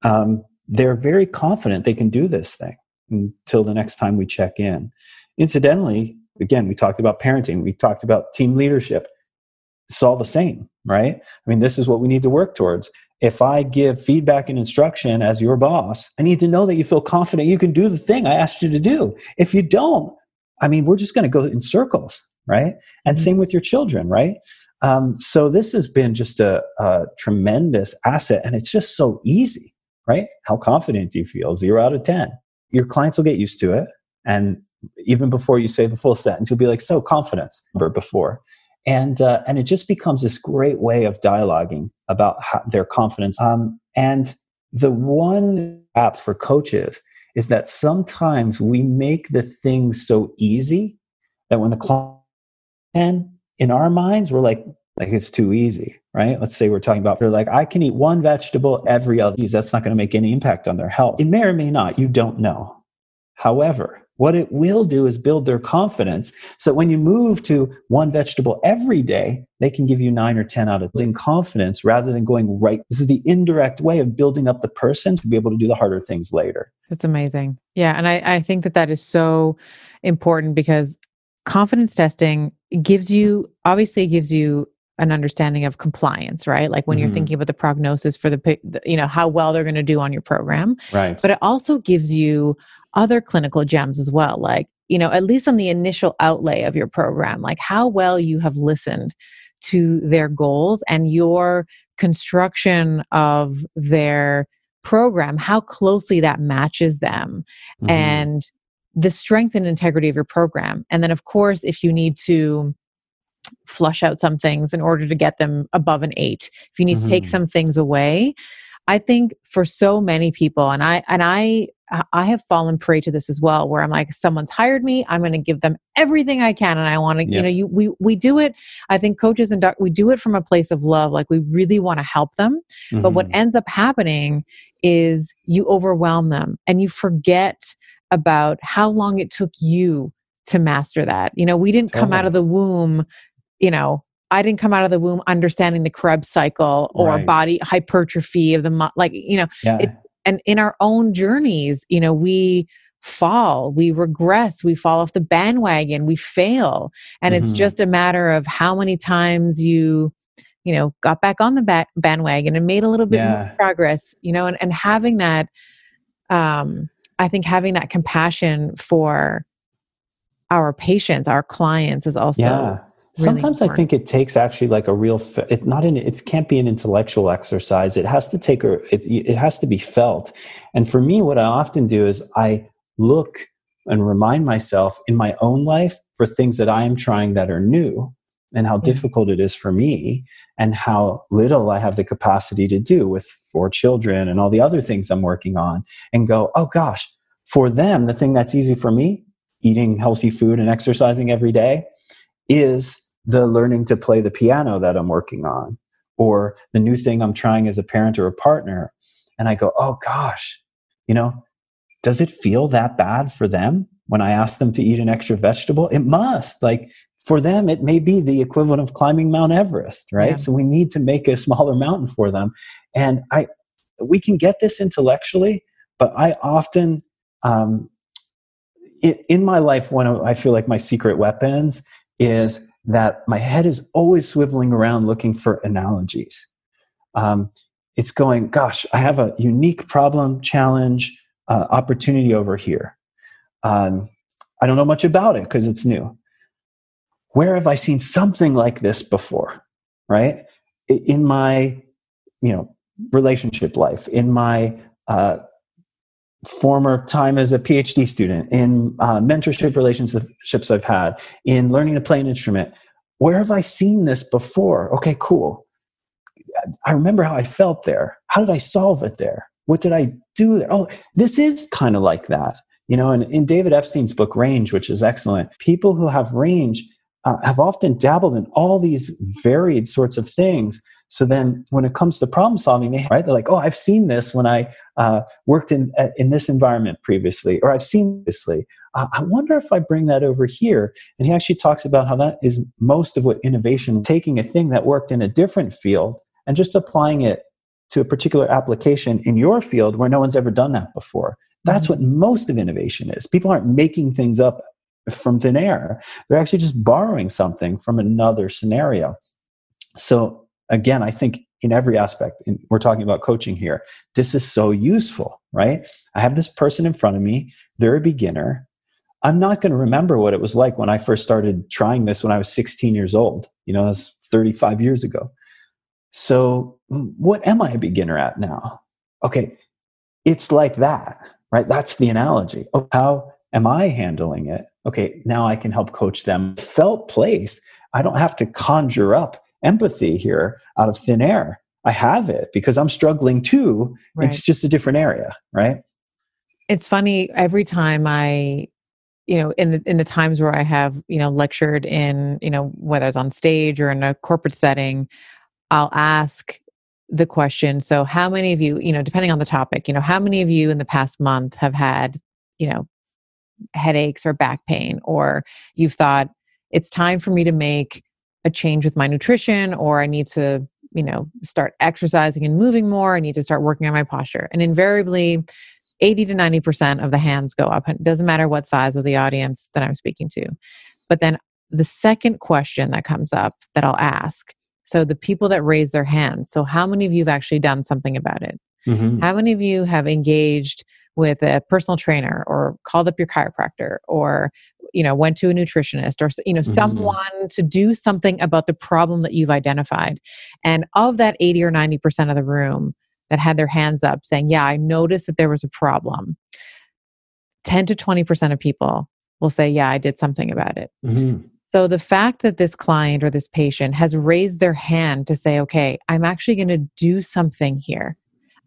um, they're very confident they can do this thing until the next time we check in. Incidentally, again, we talked about parenting, we talked about team leadership. It's all the same, right? I mean, this is what we need to work towards. If I give feedback and instruction as your boss, I need to know that you feel confident you can do the thing I asked you to do. If you don't, I mean, we're just going to go in circles, right? And Mhm. same with your children, right? Um, so this has been just a, a tremendous asset, and it's just so easy, right? How confident do you feel? Zero out of ten. Your clients will get used to it, and even before you say the full sentence, you'll be like, "So confidence," or before, and uh, and it just becomes this great way of dialoguing about how, their confidence. Um, and the one app for coaches is that sometimes we make the things so easy that when the client in our minds we're like like it's too easy right? Let's say we're talking about they're like i can eat one vegetable every other that's not going to make any impact on their health. It may or may not you don't know. However what it will do is build their confidence so when you move to one vegetable every day they can give you nine or ten out of building confidence rather than going right this is the indirect way of building up the person to be able to do the harder things later That's amazing. Yeah. And I, I think that that is so important because confidence testing gives you, obviously, gives you an understanding of compliance, right? Like when you're Mhm. thinking about the prognosis for the, you know, how well they're going to do on your program. right But it also gives you other clinical gems as well. Like, you know, at least on the initial outlay of your program, like how well you have listened to their goals and your construction of their program, how closely that matches them Mhm. and the strength and integrity of your program. And then, of course, if you need to flush out some things in order to get them above an eight, if you need to take Mhm. some things away, I think for so many people, and I and I I have fallen prey to this as well, where I'm like, someone's hired me, I'm going to give them everything I can, and I want to, Yeah. you know, you we we do it. I think coaches and doc, we do it from a place of love, like we really want to help them. But what Mhm. ends up happening is you overwhelm them and you forget about how long it took you to master that. You know, we didn't come out of the womb, you know, I didn't come out of the womb understanding the Krebs cycle or Right. body hypertrophy of the like, you know, yeah it- and in our own journeys, you know, we fall, we regress, we fall off the bandwagon, we fail. And it's Mhm. just a matter of how many times you, you know, got back on the ba- bandwagon and made a little bit Yeah. more progress, you know, and, and having that, um, I think having that compassion for our patients, our clients is also yeah really sometimes i think it takes actually like a real it not in it can't be an intellectual exercise. It has to take a it, it has to be felt. And for me what i often do is i look and remind myself in my own life for things that i am trying that are new and how mm. difficult it is for me and how little i have the capacity to do with four children and all the other things i'm working on and go oh gosh for them the thing that's easy for me eating healthy food and exercising every day is the learning to play the piano that I'm working on, or the new thing I'm trying as a parent or a partner. And I go, oh gosh, you know, does it feel that bad for them when I ask them to eat an extra vegetable? It must. Like for them, it may be the equivalent of climbing Mount Everest, right? Yeah. So we need to make a smaller mountain for them. And I, we can get this intellectually, but I often, um, in my life, one of I feel like my secret weapons is that my head is always swiveling around looking for analogies. Um, it's going, gosh, I have a unique problem, challenge, uh, opportunity over here. Um, I don't know much about it because it's new. Where have I seen something like this before? Right in my, you know, relationship life, in my uh, former time as a PhD student, in uh, mentorship relationships I've had, in learning to play an instrument. Where have I seen this before? Okay, cool. I remember how I felt there. How did I solve it there? What did I do there? Oh, this is kind of like that. You know, and in David Epstein's book, Range, which is excellent, people who have range uh, have often dabbled in all these varied sorts of things so then, when it comes to problem solving, they, right, they're like, "Oh, I've seen this when I uh, worked in in this environment previously, or I've seen previously. Uh, I wonder if I bring that over here." And he actually talks about how that is most of what innovation, taking a thing that worked in a different field and just applying it to a particular application in your field where no one's ever done that before. That's mm-hmm. what most of innovation is. People aren't making things up from thin air. They're actually just borrowing something from another scenario. So again, I think in every aspect, and we're talking about coaching here, this is so useful, right? I have this person in front of me, they're a beginner. I'm not going to remember what it was like when I first started trying this when I was 16 years old. You know, that's 35 years ago. So, what am I a beginner at now? Okay, it's like that, right? That's the analogy. Oh, how am I handling it? Okay, now I can help coach them. Felt place. I don't have to conjure up empathy here out of thin air. I have it because I'm struggling too. Right. It's just a different area, right? It's funny every time I you know in the in the times where I have, you know, lectured in, you know, whether it's on stage or in a corporate setting, I'll ask the question, so how many of you, you know, depending on the topic, you know, how many of you in the past month have had, you know, headaches or back pain or you've thought it's time for me to make a change with my nutrition or I need to, you know, start exercising and moving more. I need to start working on my posture. And invariably, 80 to 90% of the hands go up. It doesn't matter what size of the audience that I'm speaking to. But then the second question that comes up that I'll ask so the people that raise their hands, so how many of you have actually done something about it? Mm-hmm. How many of you have engaged with a personal trainer or called up your chiropractor or you know went to a nutritionist or you know mm-hmm. someone to do something about the problem that you've identified and of that 80 or 90% of the room that had their hands up saying yeah i noticed that there was a problem 10 to 20% of people will say yeah i did something about it mm-hmm. so the fact that this client or this patient has raised their hand to say okay i'm actually going to do something here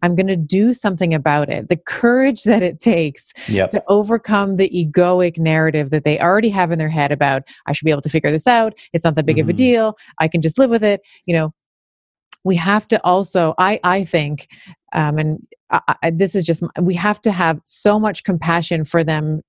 I'm going to do something about it. The courage that it takes yep. to overcome the egoic narrative that they already have in their head about, I should be able to figure this out. It's not that big mm-hmm. of a mm-hmm. deal. I can just live with it. You know, we have to also, I, I think, um, and I, I, this is just, we have to have so much compassion for them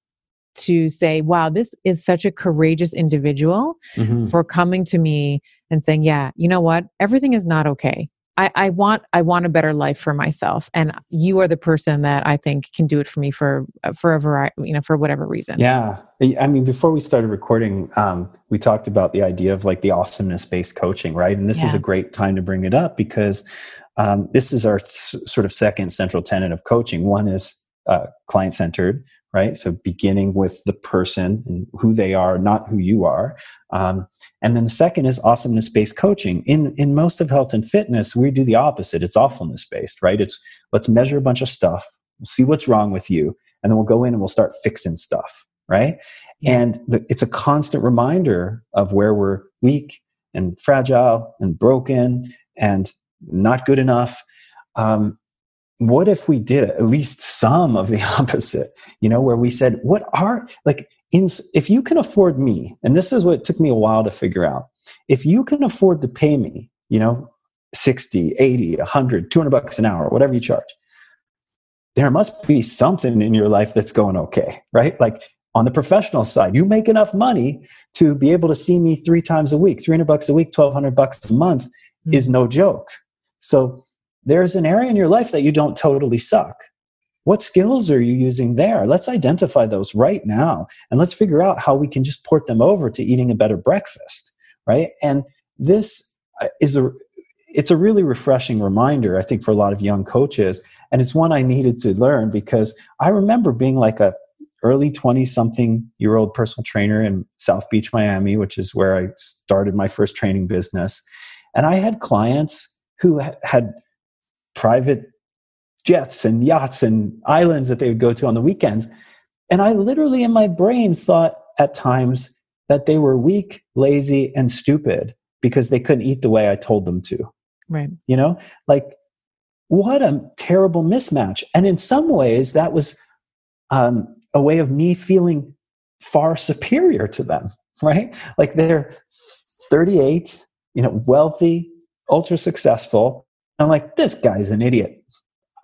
to say, wow, this is such a courageous individual mm-hmm. for coming to me and saying, yeah, you know what? Everything is not okay. I, I want I want a better life for myself, and you are the person that I think can do it for me for for a variety, you know, for whatever reason. Yeah, I mean, before we started recording, um, we talked about the idea of like the awesomeness based coaching, right? And this yeah. is a great time to bring it up because um, this is our s- sort of second central tenet of coaching. One is uh, client centered, right? So beginning with the person and who they are, not who you are. Um, and then the second is awesomeness based coaching. In in most of health and fitness, we do the opposite. It's awfulness based, right? It's let's measure a bunch of stuff, see what's wrong with you, and then we'll go in and we'll start fixing stuff, right? Yeah. And the, it's a constant reminder of where we're weak and fragile and broken and not good enough. Um, what if we did at least some of the (laughs) opposite? You know where we said what are like in if you can afford me and this is what took me a while to figure out if you can afford to pay me you know 60 80 100 200 bucks an hour whatever you charge there must be something in your life that's going okay right? Like on the professional side you make enough money to be able to see me three times a week 300 bucks a week 1200 bucks a month mm-hmm. is no joke. So there's an area in your life that you don't totally suck. what skills are you using there? Let's identify those right now and let's figure out how we can just port them over to eating a better breakfast, right? And this uh, is a it's a really refreshing reminder i think for a lot of young coaches and it's one i needed to learn because i remember being like a early 20 something year old personal trainer in south beach miami which is where i started my first training business and i had clients who had private jets and yachts and islands that they would go to on the weekends and i literally in my brain thought at times that they were weak lazy and stupid because they couldn't eat the way i told them to Right. You know, like what a terrible mismatch. And in some ways, that was um, a way of me feeling far superior to them, (laughs) right? Like they're 38, you know, wealthy, ultra successful. I'm like, this guy's an idiot.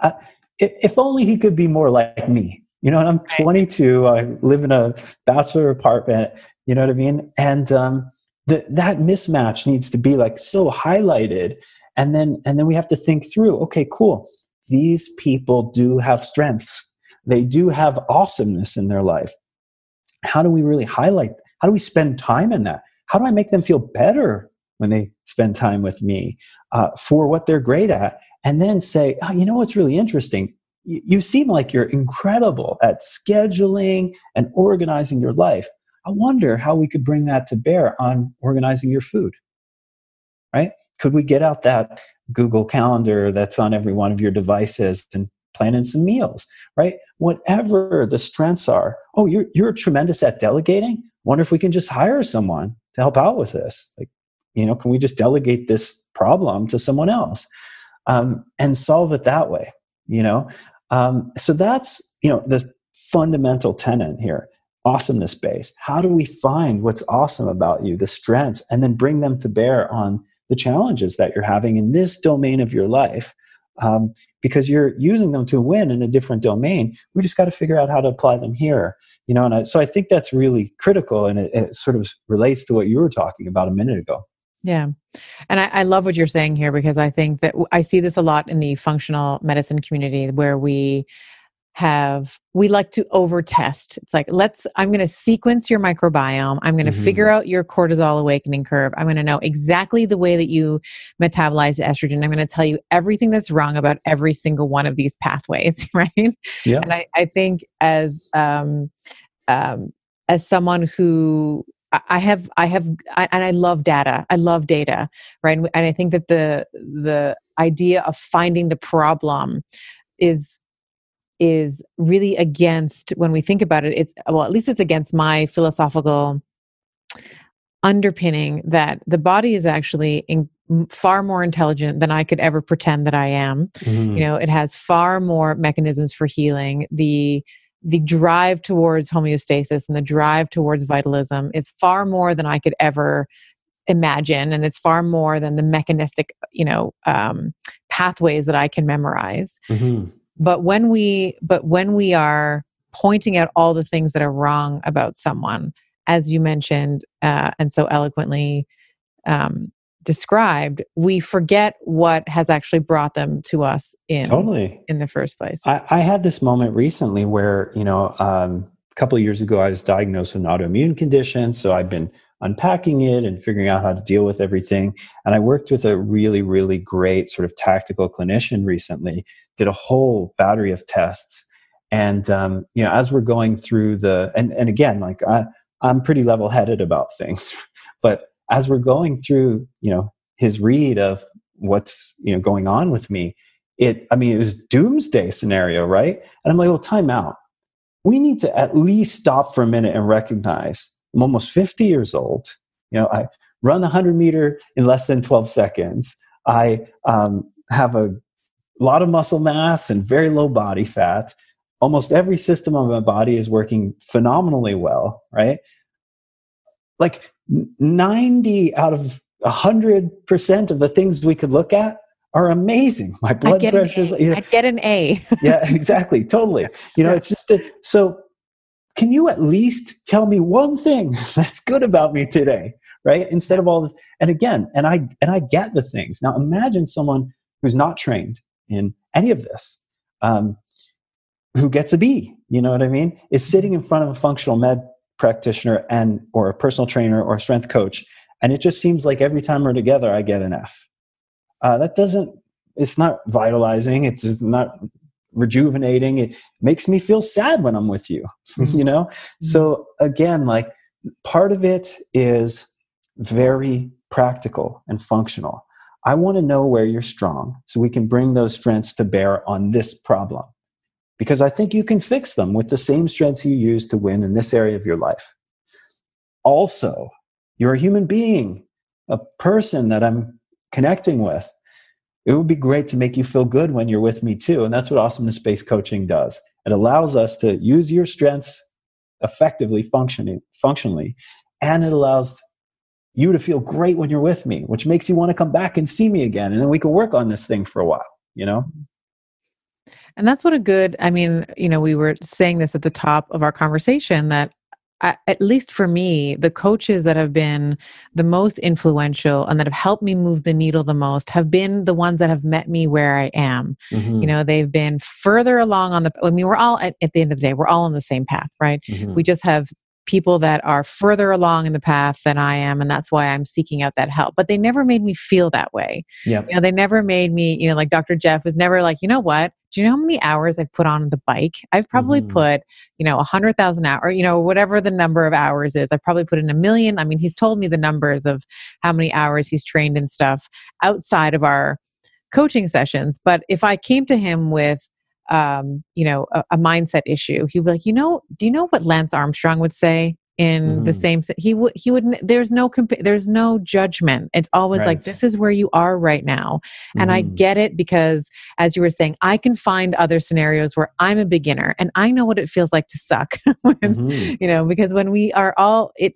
Uh, if only he could be more like me. You know, and I'm 22. I live in a bachelor apartment. You know what I mean? And um, the, that mismatch needs to be like so highlighted and then and then we have to think through okay cool these people do have strengths they do have awesomeness in their life how do we really highlight how do we spend time in that how do i make them feel better when they spend time with me uh, for what they're great at and then say oh, you know what's really interesting you, you seem like you're incredible at scheduling and organizing your life i wonder how we could bring that to bear on organizing your food right could we get out that Google Calendar that's on every one of your devices and plan in some meals, right? Whatever the strengths are. Oh, you're you're tremendous at delegating. Wonder if we can just hire someone to help out with this. Like, you know, can we just delegate this problem to someone else um, and solve it that way? You know, um, so that's you know the fundamental tenet here awesomeness based how do we find what's awesome about you the strengths and then bring them to bear on the challenges that you're having in this domain of your life? Um, because you're using them to win in a different domain. We just got to figure out how to apply them here you know and I, so i think that's really critical and it, it, sort of relates to what you were talking about a minute ago yeah. And I, I love what you're saying here because i think that i see this a lot in the functional medicine community where we have we like to over test it's like let's i'm going to sequence your microbiome. I'm going to mm-hmm. figure out your cortisol awakening curve. I'm going to know exactly the way that you metabolize estrogen. I'm going to tell you everything that's wrong about every single one of these pathways (laughs) right? Yeah. And i, I think as um, um, as someone who I have, I have, I, and I love data. I love data, right? And, and I think that the the idea of finding the problem is is really against when we think about it it's well at least it's against my philosophical underpinning that the body is actually in, far more intelligent than I could ever pretend that I am. Mm-hmm. You know, it has far more mechanisms for healing. The the drive towards homeostasis and the drive towards vitalism is far more than I could ever imagine, and it's far more than the mechanistic, you know, um, pathways that I can memorize. Mm-hmm but when we but when we are pointing out all the things that are wrong about someone as you mentioned uh, and so eloquently um, described we forget what has actually brought them to us in totally in the first place i, I had this moment recently where you know um, a couple of years ago i was diagnosed with an autoimmune condition so i've been unpacking it and figuring out how to deal with everything. And I worked with a really, really great sort of tactical clinician recently, did a whole battery of tests. And, um, you know, as we're going through the, and, and again, like I, I'm pretty level headed about things, (laughs) but as we're going through, you know, his read of what's, you know, going on with me, it, I mean, it was doomsday scenario, right? And I'm like, well, time out. We need to at least stop for a minute and recognize I'm almost 50 years old. You know, I run 100 meter in less than 12 seconds. I um, have a lot of muscle mass and very low body fat. Almost every system of my body is working phenomenally well, right? Like 90 out of 100% of the things we could look at are amazing. My blood pressure is. You know, I'd get an A. (laughs) yeah, exactly. Totally. You know, it's just that. So can you at least tell me one thing (laughs) that's good about me today right instead of all this and again and i and i get the things now imagine someone who's not trained in any of this um, who gets a B, you know what I mean, is sitting in front of a functional med practitioner and or a personal trainer or a strength coach, and it just seems like every time we're together, I get an F. Uh, that doesn't. It's not vitalizing. It's not rejuvenating. It makes me feel sad when I'm with you. (laughs) you know. Mm-hmm. So again, like part of it is very practical and functional. I want to know where you're strong so we can bring those strengths to bear on this problem. Because I think you can fix them with the same strengths you use to win in this area of your life. Also, you're a human being, a person that I'm connecting with. It would be great to make you feel good when you're with me too. And that's what awesomeness based coaching does. It allows us to use your strengths effectively functioning functionally and it allows you to feel great when you're with me, which makes you want to come back and see me again. And then we can work on this thing for a while, you know? And that's what a good, I mean, you know, we were saying this at the top of our conversation that I, at least for me, the coaches that have been the most influential and that have helped me move the needle the most have been the ones that have met me where I am. Mm-hmm. You know, they've been further along on the, I mean, we're all at, at, the end of the day, we're all on the same path, right? Mm-hmm. We just have people that are further along in the path than I am, and that's why I'm seeking out that help. But they never made me feel that way. Yeah. You know, they never made me, you know, like Dr. Jeff was never like, you know what? Do you know how many hours I've put on the bike? I've probably mm-hmm. put, you know, a hundred thousand hours, you know, whatever the number of hours is. I've probably put in a million. I mean, he's told me the numbers of how many hours he's trained and stuff outside of our coaching sessions. But if I came to him with um, you know, a, a, mindset issue, he'd be like, you know, do you know what Lance Armstrong would say in mm. the same? He would, he would. There's no compa- there's no judgment. It's always right. like this is where you are right now, and mm. I mm-hmm. get it because, as you were saying, I can find other scenarios where I'm a beginner and I know what it feels like to suck. (laughs) when, mm-hmm. You know, because when we are all it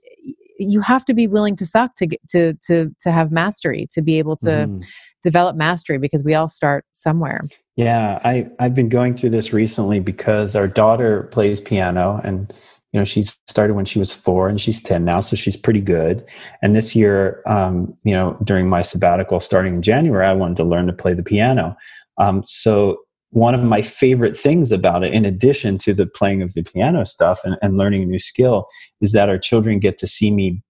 you have to be willing to suck to get to to to have mastery to be able to mm. develop mastery because we all start somewhere. Yeah, I I've been going through this recently because our daughter plays piano and you know she started when she was four and she's 10 now so she's pretty good. And this year um, you know during my sabbatical starting in january i wanted to learn to play the piano. Um, so one of my favorite things about it in addition to the playing of the piano stuff and, and learning a new skill is that our children get to see me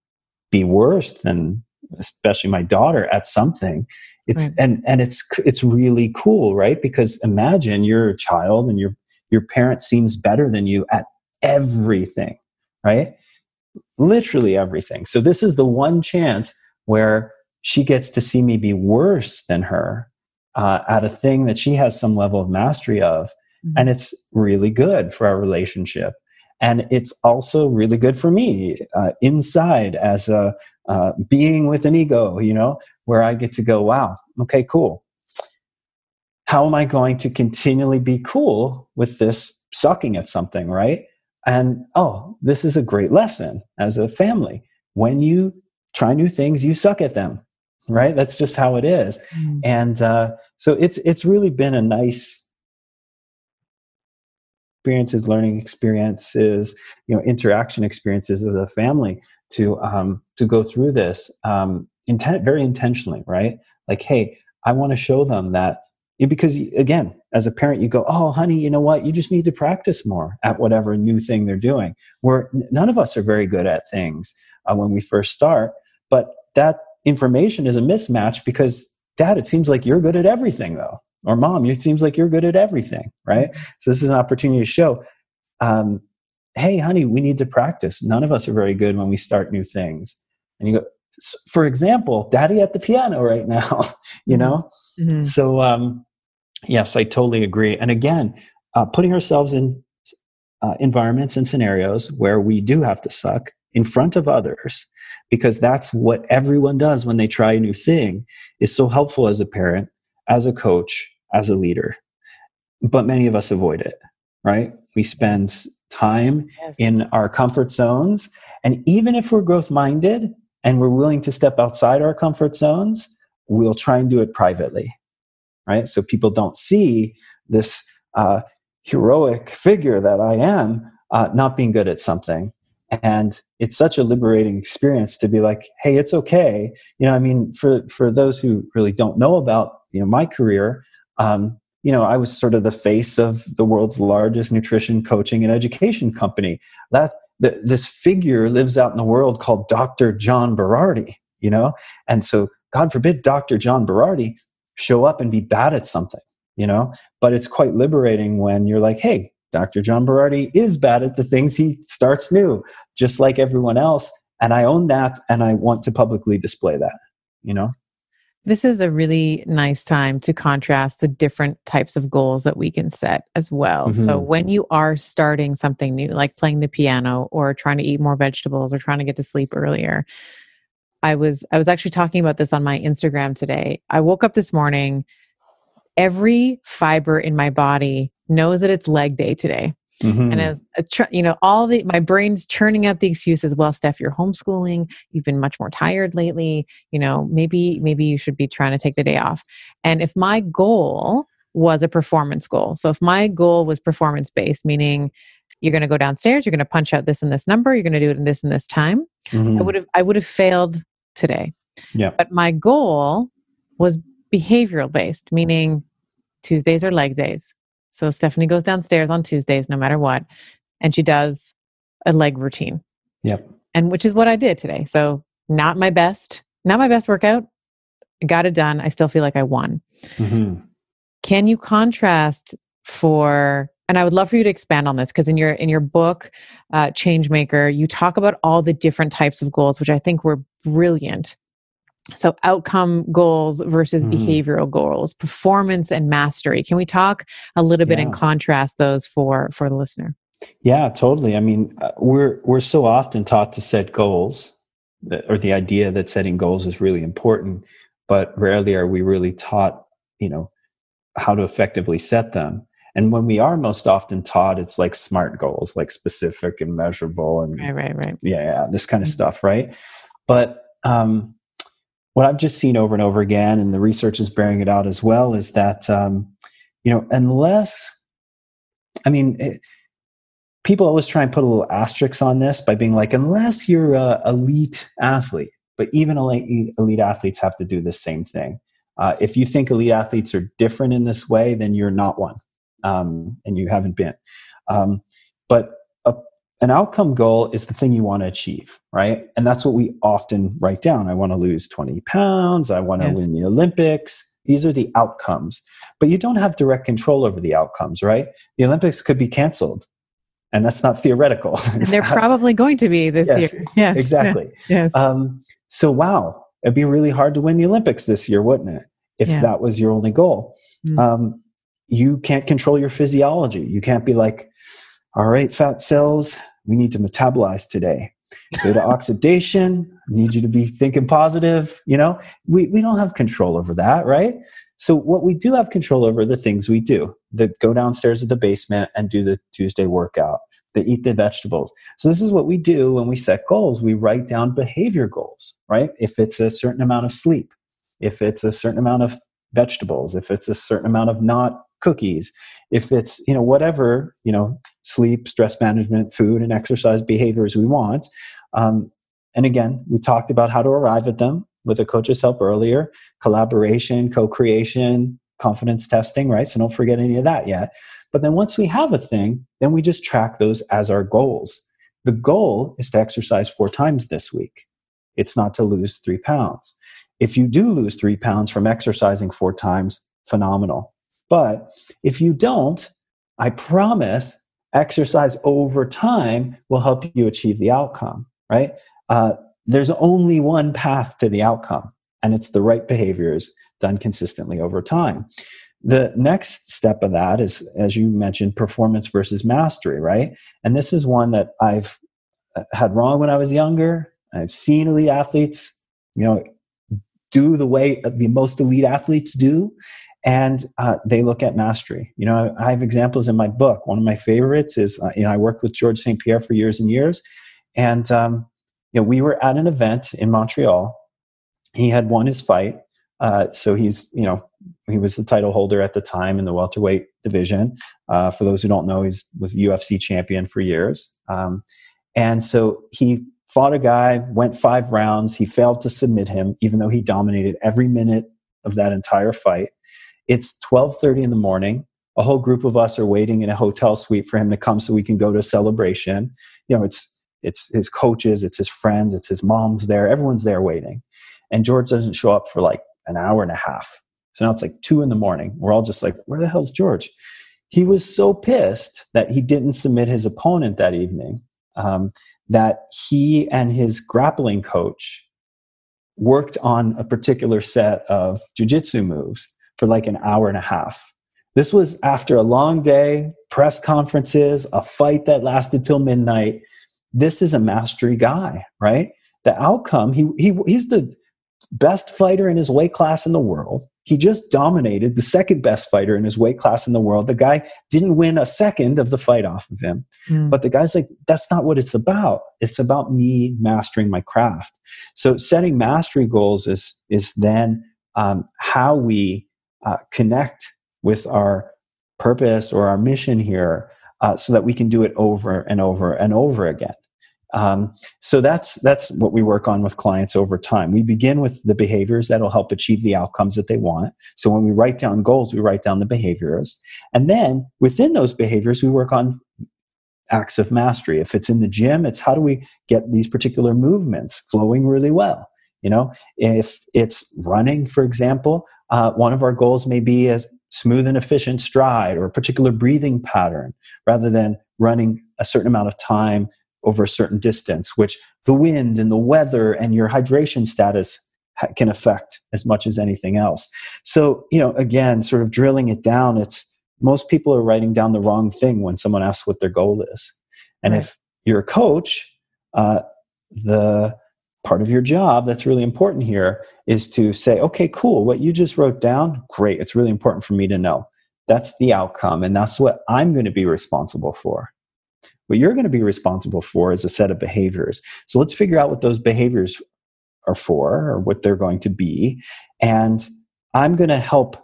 be worse than especially my daughter at something. It's right. and and it's it's really cool right? Because imagine you're a child and your your parent seems better than you at everything right? Literally everything. So this is the one chance where she gets to see me be worse than her uh, at a thing that she has some level of mastery of mm-hmm. and it's really good for our relationship. And it's also really good for me uh, inside as a uh, being with an ego you know where i get to go wow okay cool. How am i going to continually be cool with this sucking at something right? And oh this is a great lesson as a family. When you try new things you suck at them right that's just how it is mm. and uh, so it's it's really been a nice experiences, learning experiences, you know, interaction experiences as a family to um, to go through this um, intent very intentionally, right? Like, hey, I want to show them that because again, as a parent, you go, oh, honey, you know what? You just need to practice more at whatever new thing they're doing. Where none of us are very good at things uh, when we first start, but that information is a mismatch because, Dad, it seems like you're good at everything, though. Or mom it seems like you're good at everything right? So this is an opportunity to show um, hey honey we need to practice. None of us are very good when we start new things. And you go for example daddy at the piano right now (laughs) you know? Mm-hmm. so um, yes i totally agree. And again uh, putting ourselves in uh, environments and scenarios where we do have to suck in front of others because that's what everyone does when they try a new thing is so helpful as a parent as a coach, as a leader. But many of us avoid it, right? We spend time yes. in our comfort zones. And even if we're growth minded and we're willing to step outside our comfort zones, we'll try and do it privately, right? So people don't see this uh, heroic figure that I am uh, not being good at something. And it's such a liberating experience to be like, hey, it's okay. You know, I mean, for, for those who really don't know about you know my career um, you know, I was sort of the face of the world's largest nutrition coaching and education company. That th- this figure lives out in the world called Dr. John Berardi, you know? And so God forbid Dr. John Berardi show up and be bad at something, you know? But it's quite liberating when you're like, hey, Dr. John Berardi is bad at the things he starts new, just like everyone else. And I own that and I want to publicly display that, you know? This is a really nice time to contrast the different types of goals that we can set as well. Mm-hmm. So, when you are starting something new, like playing the piano or trying to eat more vegetables or trying to get to sleep earlier, I was I was actually talking about this on my Instagram today. I woke up this morning every fiber in my body knows that it's leg day today. Mm-hmm. And as a tr- you know, all the my brain's churning out the excuses. Well, Steph, you're homeschooling. You've been much more tired lately. You know, maybe maybe you should be trying to take the day off. And if my goal was a performance goal, so if my goal was performance based, meaning you're going to go downstairs, you're going to punch out this and this number, you're going to do it in this and this time, mm-hmm. I would have I would have failed today. Yeah. But my goal was behavioral based, meaning Tuesdays are leg days. So Stephanie goes downstairs on Tuesdays, no matter what, and she does a leg routine. Yep. And which is what I did today. So not my best, not my best workout. got it done. I still feel like I won. Mm-hmm. Can you contrast for and i would love for you to expand on this because in your in your book uh, changemaker you talk about all the different types of goals which i think were brilliant so outcome goals versus mm-hmm. behavioral goals performance and mastery can we talk a little bit yeah. and contrast those for for the listener yeah totally i mean uh, we're we're so often taught to set goals or the idea that setting goals is really important but rarely are we really taught you know how to effectively set them and when we are most often taught it's like smart goals like specific and measurable and right right right yeah, yeah this kind of mm-hmm. stuff right but um what I've just seen over and over again, and the research is bearing it out as well, is that um, you know unless, I mean, it, eh, people always try and put a little asterisk on this by being like, unless you're a elite athlete, but even elite, elite athletes have to do the same thing. Uh, if you think elite athletes are different in this way, then you're not one, um, and you haven't been. Um, but an outcome goal is the thing you want to achieve, right? And that's what we often write down. I want to lose 20 pounds. I want to yes. win the Olympics. These are the outcomes. But you don't have direct control over the outcomes, right? The Olympics could be canceled. And that's not theoretical. (laughs) they're probably going to be this yes, year. Yes. Exactly. (laughs) yes. Um, so, wow, it'd be really hard to win the Olympics this year, wouldn't it? If yeah. that was your only goal. Mm. Um, you can't control your physiology. You can't be like, all right, fat cells, we need to metabolize today. Beta oxidation, need you to be thinking positive. You know, we, we don't have control over that, right? So what we do have control over are the things we do that go downstairs to the basement and do the Tuesday workout, that eat the vegetables. So this is what we do when we set goals. We write down behavior goals, right? If it's a certain amount of sleep, if it's a certain amount of vegetables, if it's a certain amount of not cookies, if it's you know whatever you know sleep stress management food and exercise behaviors we want um, and again we talked about how to arrive at them with a coach's help earlier collaboration co-creation confidence testing right? So don't forget any of that yet. But then once we have a thing then we just track those as our goals. The goal is to exercise four times this week. It's not to lose three pounds. If you do lose three pounds from exercising four times phenomenal but if you don't, I promise exercise over time will help you achieve the outcome, right? Uh, there's only one path to the outcome, and it's the right behaviors done consistently over time. The next step of that is, as you mentioned, performance versus mastery, right? And this is one that I've uh, had wrong when I was younger. I've seen elite athletes, you know, do the way the most elite athletes do and uh, they look at mastery. You know, I, have examples in my book. One of my favorites is, uh, you know, I worked with George St. Pierre for years and years, and um, you know, we were at an event in Montreal. He had won his fight, uh, so he's, you know, he was the title holder at the time in the welterweight division. Uh, for those who don't know, he was UFC champion for years, um, and so he fought a guy, went five rounds. He failed to submit him, even though he dominated every minute of that entire fight it's 12:30 in the morning. A whole group of us are waiting in a hotel suite for him to come so we can go to a celebration. You know, it's it's his coaches, it's his friends, it's his mom's there. Everyone's there waiting. And George doesn't show up for like an hour and a half. So now it's like two in the morning. We're all just like, where the hell's George? He was so pissed that he didn't submit his opponent that evening um, that he and his grappling coach worked on a particular set of jujitsu moves for like an hour and a half. This was after a long day, press conferences, a fight that lasted till midnight. This is a mastery guy, right? The outcome, he, he he's the best fighter in his weight class in the world. He just dominated the second best fighter in his weight class in the world. The guy didn't win a second of the fight off of him. Mm. But the guy's like, that's not what it's about. It's about me mastering my craft. So setting mastery goals is, is then um, how we uh, connect with our purpose or our mission here uh, so that we can do it over and over and over again. Um, so that's that's what we work on with clients over time. We begin with the behaviors that'll help achieve the outcomes that they want. So when we write down goals, we write down the behaviors, and then within those behaviors, we work on acts of mastery. If it's in the gym, it's how do we get these particular movements flowing really well. You know, if it's running, for example, uh, one of our goals may be a smooth and efficient stride or a particular breathing pattern, rather than running a certain amount of time over a certain distance, which the wind and the weather and your hydration status can affect as much as anything else. So, you know, again, sort of drilling it down, it's most people are writing down the wrong thing when someone asks what their goal is. And right. if you're a coach, uh, the part of your job that's really important here is to say, okay, cool, what you just wrote down, great. It's really important for me to know. That's the outcome, and that's what I'm going to be responsible for. What you're going to be responsible for is a set of behaviors. So let's figure out what those behaviors are for or what they're going to be. And I'm going to help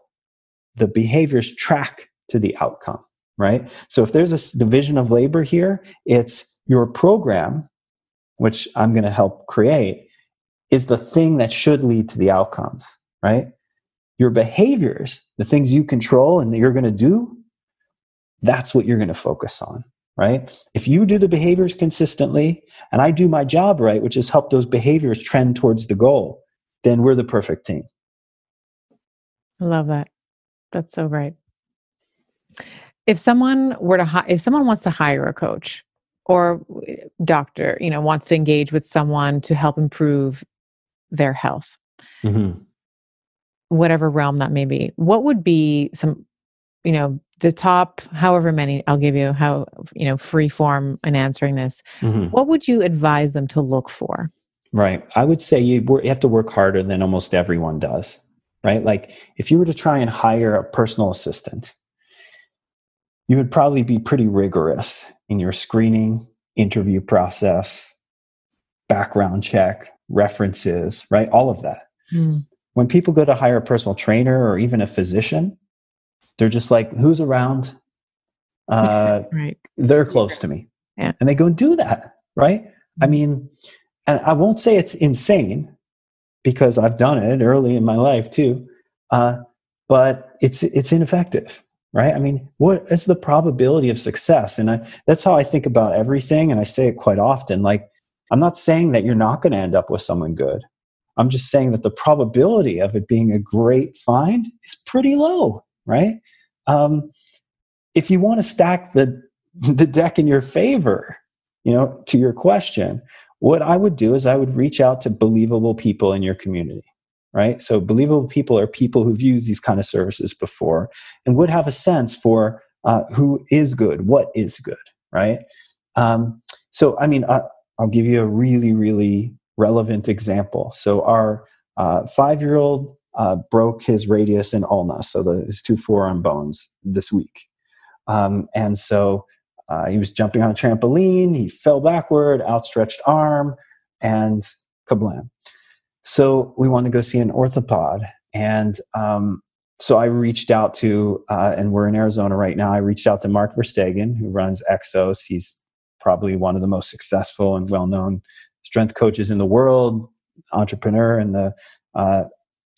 the behaviors track to the outcome, right? So if there's a division of labor here, it's your program, which I'm going to help create, is the thing that should lead to the outcomes, right? Your behaviors, the things you control and that you're going to do, that's what you're going to focus on right? If you do the behaviors consistently and I do my job right, which is help those behaviors trend towards the goal, then we're the perfect team. I love that. That's so great. If someone were to hi- if someone wants to hire a coach or doctor, you know, wants to engage with someone to help improve their health. Mm-hmm. Whatever realm that may be. What would be some you know the top however many i'll give you how you know free form in answering this mm-hmm. what would you advise them to look for right i would say you, you have to work harder than almost everyone does right like if you were to try and hire a personal assistant you would probably be pretty rigorous in your screening interview process background check references right all of that mm. when people go to hire a personal trainer or even a physician they're just like, who's around? Uh, (laughs) right. They're close to me. Yeah. And they go and do that, right? I mm-hmm. mean, and I won't say it's insane because I've done it early in my life too. Uh, but it's it's ineffective, right? I mean, what is the probability of success? And I, that's how I think about everything, and I say it quite often. Like, I'm not saying that you're not going to end up with someone good. I'm just saying that the probability of it being a great find is pretty low right? Um, if you want to stack the the deck in your favor, you know, to your question, what I would do is I would reach out to believable people in your community, right? So believable people are people who've used these kind of services before and would have a sense for uh, who is good, what is good, right? Um, so, I mean, I, will give you a really, really relevant example. So, our uh, five year old uh, broke his radius and ulna, so the, his two forearm bones this week. Um, and so uh, he was jumping on a trampoline, he fell backward, outstretched arm, and kablam. So we want to go see an orthopod. And um, so I reached out to, uh, and we're in Arizona right now, I reached out to Mark Verstegen, who runs Exos. He's probably one of the most successful and well known strength coaches in the world, entrepreneur in the uh,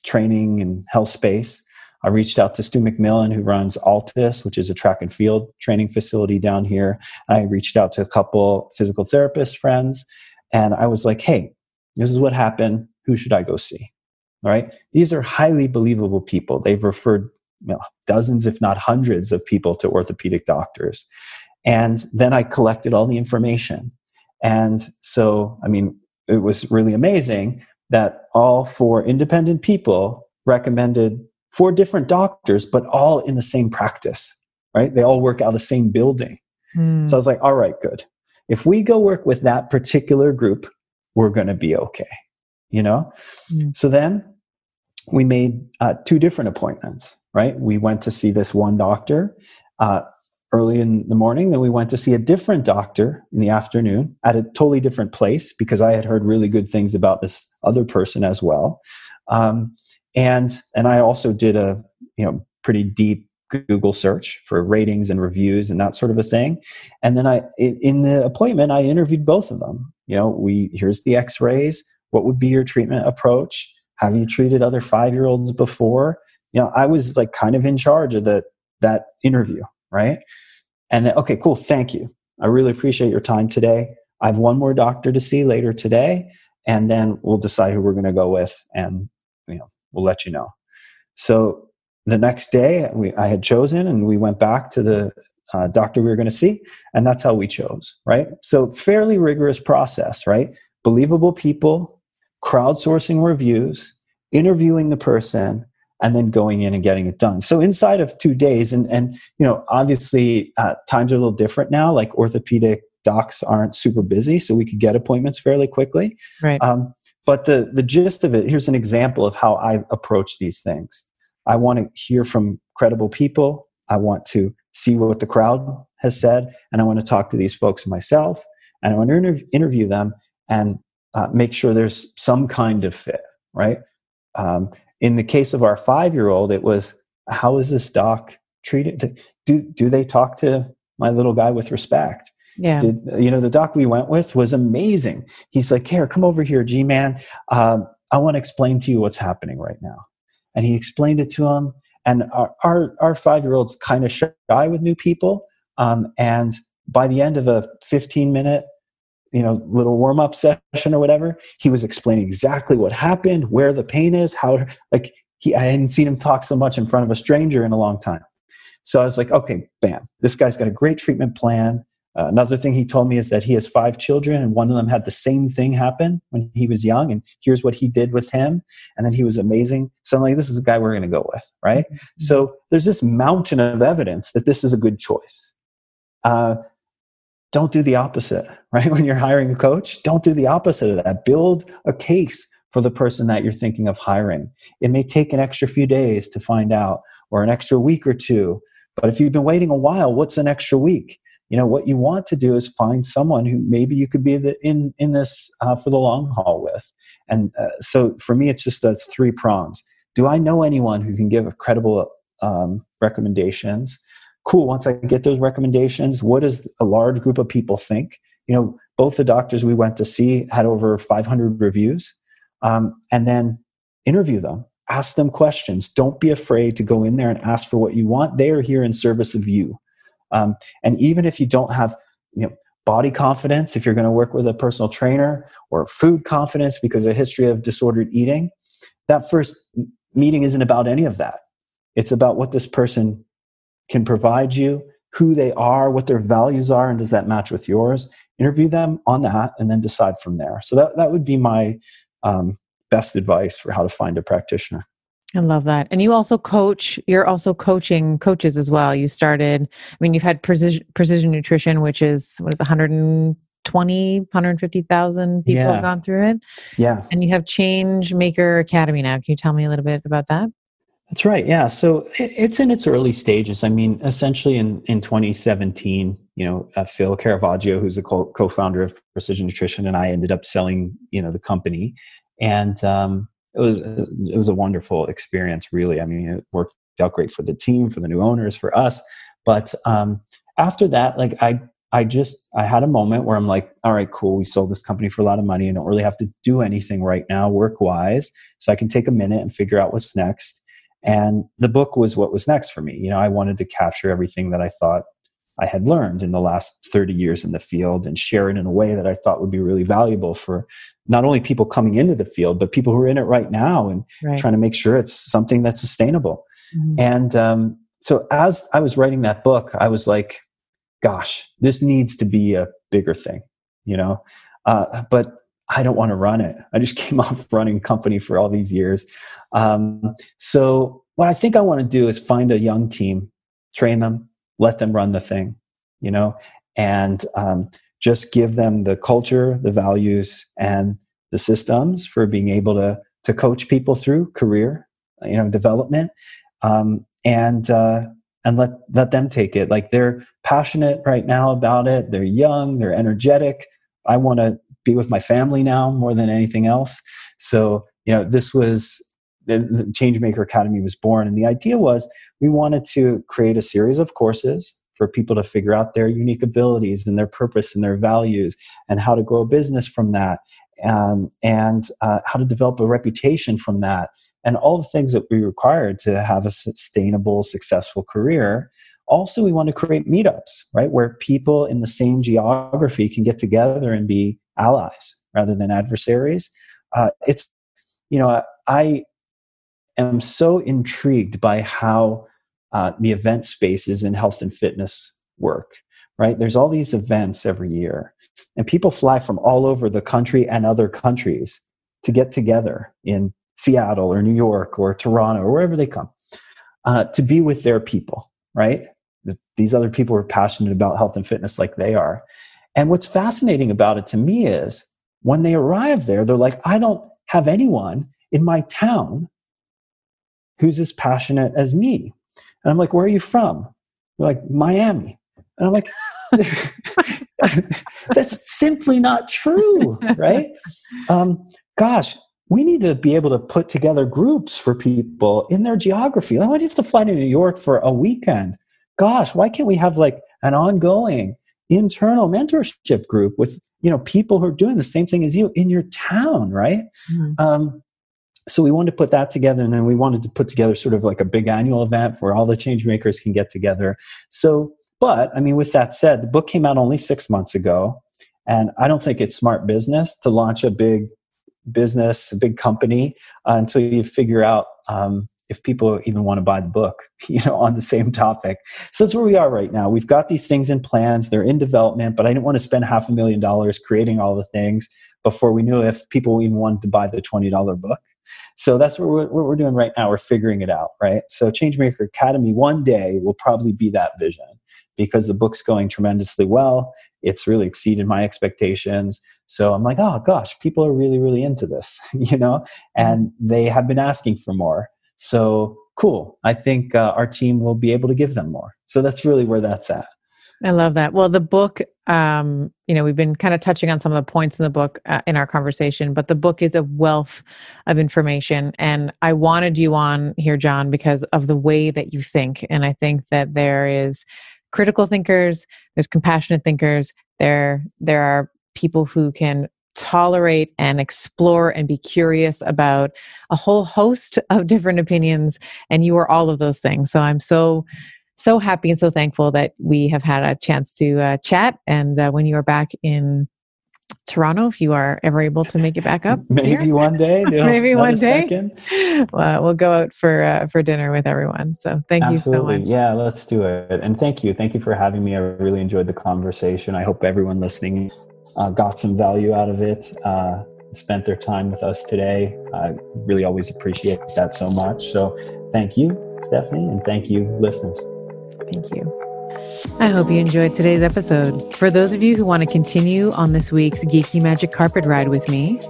training and health space. I reached out to Stu McMillan, who runs Altus, which is a track and field training facility down here. I reached out to a couple physical therapist friends, and I was like, hey, this is what happened. Who should I go see? All right. These are highly believable people. They've referred you know, dozens, if not hundreds, of people to orthopedic doctors. And then I collected all the information. And so, I mean, it was really amazing that all four independent people recommended four different doctors, but all in the same practice, right? They all work out of the same building. Mm. So I was like, all right, good. If we go work with that particular group, we're going to be okay, you know? Mm. So then we made uh, two different appointments, right? We went to see this one doctor uh, early in the morning, then we went to see a different doctor in the afternoon at a totally different place because I had heard really good things about this other person as well. Um, and and I also did a you know pretty deep Google search for ratings and reviews and that sort of a thing. And then I in the appointment I interviewed both of them. You know, we here's the X-rays. What would be your treatment approach? Have you treated other five year olds before? You know, I was like kind of in charge of the that interview, right? And then, okay, cool, thank you. I really appreciate your time today. I have one more doctor to see later today, and then we'll decide who we're going to go with, and you know, we'll let you know. So the next day, we, I had chosen, and we went back to the uh, doctor we were going to see, and that's how we chose, right? So fairly rigorous process, right? Believable people, crowdsourcing reviews, interviewing the person, and then going in and getting it done. So inside of two days, and and you know, obviously uh, times are a little different now. Like orthopedic docs aren't super busy, so we could get appointments fairly quickly. Right. Um, but the the gist of it here's an example of how I approach these things. I want to hear from credible people. I want to see what the crowd has said, and I want to talk to these folks myself, and I want to interv- interview them and uh, make sure there's some kind of fit. Right. Um, in the case of our five year old, it was how is this doc treated? Do, do they talk to my little guy with respect? Yeah. Did, you know, the doc we went with was amazing. He's like, here, come over here, G man. Um, I want to explain to you what's happening right now. And he explained it to him. And our, our, our five year old's kind of shy with new people. Um, and by the end of a 15 minute you know little warm up session or whatever he was explaining exactly what happened where the pain is how like he i hadn't seen him talk so much in front of a stranger in a long time. So i was like okay bam this guy's got a great treatment plan. Uh, another thing he told me is that he has five children and one of them had the same thing happen when he was young and here's what he did with him. And then he was amazing. So i'm like this is the guy we're going to go with right? Mm-hmm. so there's this mountain of evidence that this is a good choice. Uh, don't do the opposite, (laughs) right? When you're hiring a coach, don't do the opposite of that. Build a case for the person that you're thinking of hiring. It may take an extra few days to find out or an extra week or two. But if you've been waiting a while, what's an extra week? You know, what you want to do is find someone who maybe you could be the, in, in this uh, for the long haul with. And uh, so for me, it's just that's three prongs. Do I know anyone who can give credible um, recommendations? Cool once i get those recommendations what does a large group of people think? You know both the doctors we went to see had over 500 reviews um, and then interview them. Ask them questions. Don't be afraid to go in there and ask for what you want. They are here in service of you. Um, and even if you don't have you know body confidence if you're going to work with a personal trainer or food confidence because of a history of disordered eating that first meeting isn't about any of that. It's about what this person can provide you, who they are, what their values are, and does that match with yours? Interview them on that and then decide from there. So that, that would be my um, best advice for how to find a practitioner. I love that. And you also coach, you're also coaching coaches as well. You started, I mean, you've had precision, precision nutrition, which is, what is 120, 150,000 people yeah. have gone through it. Yeah. And you have Change Maker Academy now. Can you tell me a little bit about that? That's right. Yeah. So it's in its early stages. I mean, essentially in, in 2017, you know, uh, Phil Caravaggio, who's a co founder of Precision Nutrition, and I ended up selling, you know, the company. And um, it was it was a wonderful experience, really. I mean, it worked out great for the team, for the new owners, for us. But um, after that, like I I just I had a moment where I'm like, all right, cool. We sold this company for a lot of money and don't really have to do anything right now, work wise. So I can take a minute and figure out what's next And the book was what was next for me. You know, I wanted to capture everything that I thought I had learned in the last 30 years in the field and share it in a way that I thought would be really valuable for not only people coming into the field, but people who are in it right now and right. trying to make sure it's something that's sustainable. Mm-hmm. And um, so as I was writing that book, I was like, gosh, this needs to be a bigger thing, you know? Uh, but I don't want to run it. I just (laughs) came off running a company for all these years. Um, so what I think I want to do is find a young team, train them, let them run the thing, you know, and um, just give them the culture, the values, and the systems for being able to to coach people through career, you know, development, um, and uh, and let let them take it. Like they're passionate right now about it. They're young. They're energetic. I want to be with my family now more than anything else. So you know, this was the, the Changemaker Academy was born, and the idea was we wanted to create a series of courses for people to figure out their unique abilities and their purpose and their values and how to grow a business from that um, and uh, how to develop a reputation from that and all the things that we require to have a sustainable successful career also we want to create meetups right where people in the same geography can get together and be allies rather than adversaries. Uh, it's you know i am so intrigued by how uh, the event spaces in health and fitness work right? There's all these events every year and people fly from all over the country and other countries to get together in seattle or new york or toronto or wherever they come uh, to be with their people right? These other people are passionate about health and fitness like they are and what's fascinating about it to me is when they arrive there they're like i don't have anyone in my town who's as passionate as me. And I'm like, where are you from? They're like, Miami. And I'm like, (laughs) that's simply not true, right? Um, gosh, we need to be able to put together groups for people in their geography. Like, why do you have to fly to New York for a weekend? Gosh, why can't we have like an ongoing internal mentorship group with you know people who are doing the same thing as you in your town, right? Mm-hmm. Um, so we wanted to put that together and then we wanted to put together sort of like a big annual event where all the change makers can get together so but i mean with that said the book came out only six months ago and i don't think it's smart business to launch a big business a big company uh, until you figure out um, if people even want to buy the book (laughs) you know on the same topic so that's where we are right now we've got these things in plans they're in development but i didn't want to spend half a million dollars creating all the things before we knew if people even wanted to buy the $20 book so that's what we're, what we're doing right now. We're figuring it out, right? So Changemaker Academy one day will probably be that vision because the book's going tremendously well. It's really exceeded my expectations. So I'm like, oh gosh, people are really, really into this, (laughs) you know, and they have been asking for more. So cool. I think uh, our team will be able to give them more. So that's really where that's at. I love that. Well, the book, um, you know, we've been kind of touching on some of the points in the book uh, in our conversation, but the book is a wealth of information. And I wanted you on here, John, because of the way that you think. And I think that there is critical thinkers, there's compassionate thinkers, there there are people who can tolerate and explore and be curious about a whole host (laughs) of different opinions and you are all of those things so i'm so so happy and so thankful that we have had a chance to uh, chat. And uh, when you are back in Toronto, if you are ever able to make it back up, (laughs) maybe here. one day, (laughs) maybe one day, well, we'll go out for uh, for dinner with everyone. So thank Absolutely. you so much. Yeah, let's do it. And thank you, thank you for having me. I really enjoyed the conversation. I hope everyone listening uh, got some value out of it. Uh, spent their time with us today. I really always appreciate that so much. So thank you, Stephanie, and thank you, listeners. Thank you. I hope you enjoyed today's episode. For those of you who want to continue on this week's Geeky Magic Carpet Ride with me,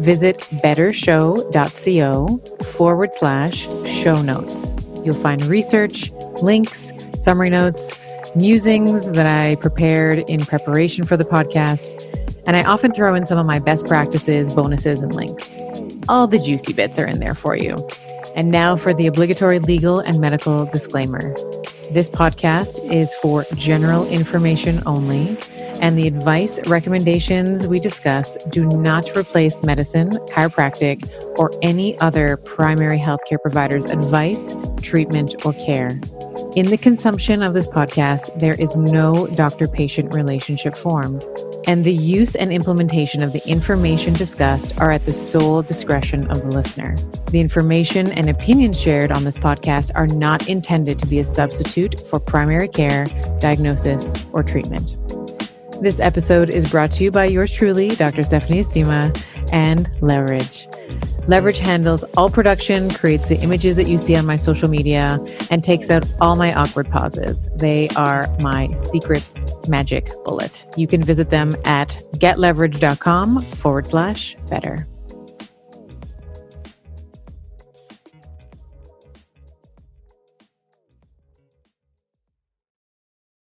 visit bettershow.co forward slash show notes. You'll find research, links, summary notes, musings that I prepared in preparation for the podcast, and I often throw in some of my best practices, bonuses, and links. All the juicy bits are in there for you. And now for the obligatory legal and medical disclaimer. This podcast is for general information only and the advice recommendations we discuss do not replace medicine, chiropractic, or any other primary healthcare provider's advice, treatment, or care. In the consumption of this podcast, there is no doctor patient relationship formed, and the use and implementation of the information discussed are at the sole discretion of the listener. The information and opinions shared on this podcast are not intended to be a substitute for primary care, diagnosis, or treatment. This episode is brought to you by yours truly, Dr. Stephanie Estima, and Leverage. Leverage handles all production, creates the images that you see on my social media, and takes out all my awkward pauses. They are my secret magic bullet. You can visit them at getleverage.com forward slash better.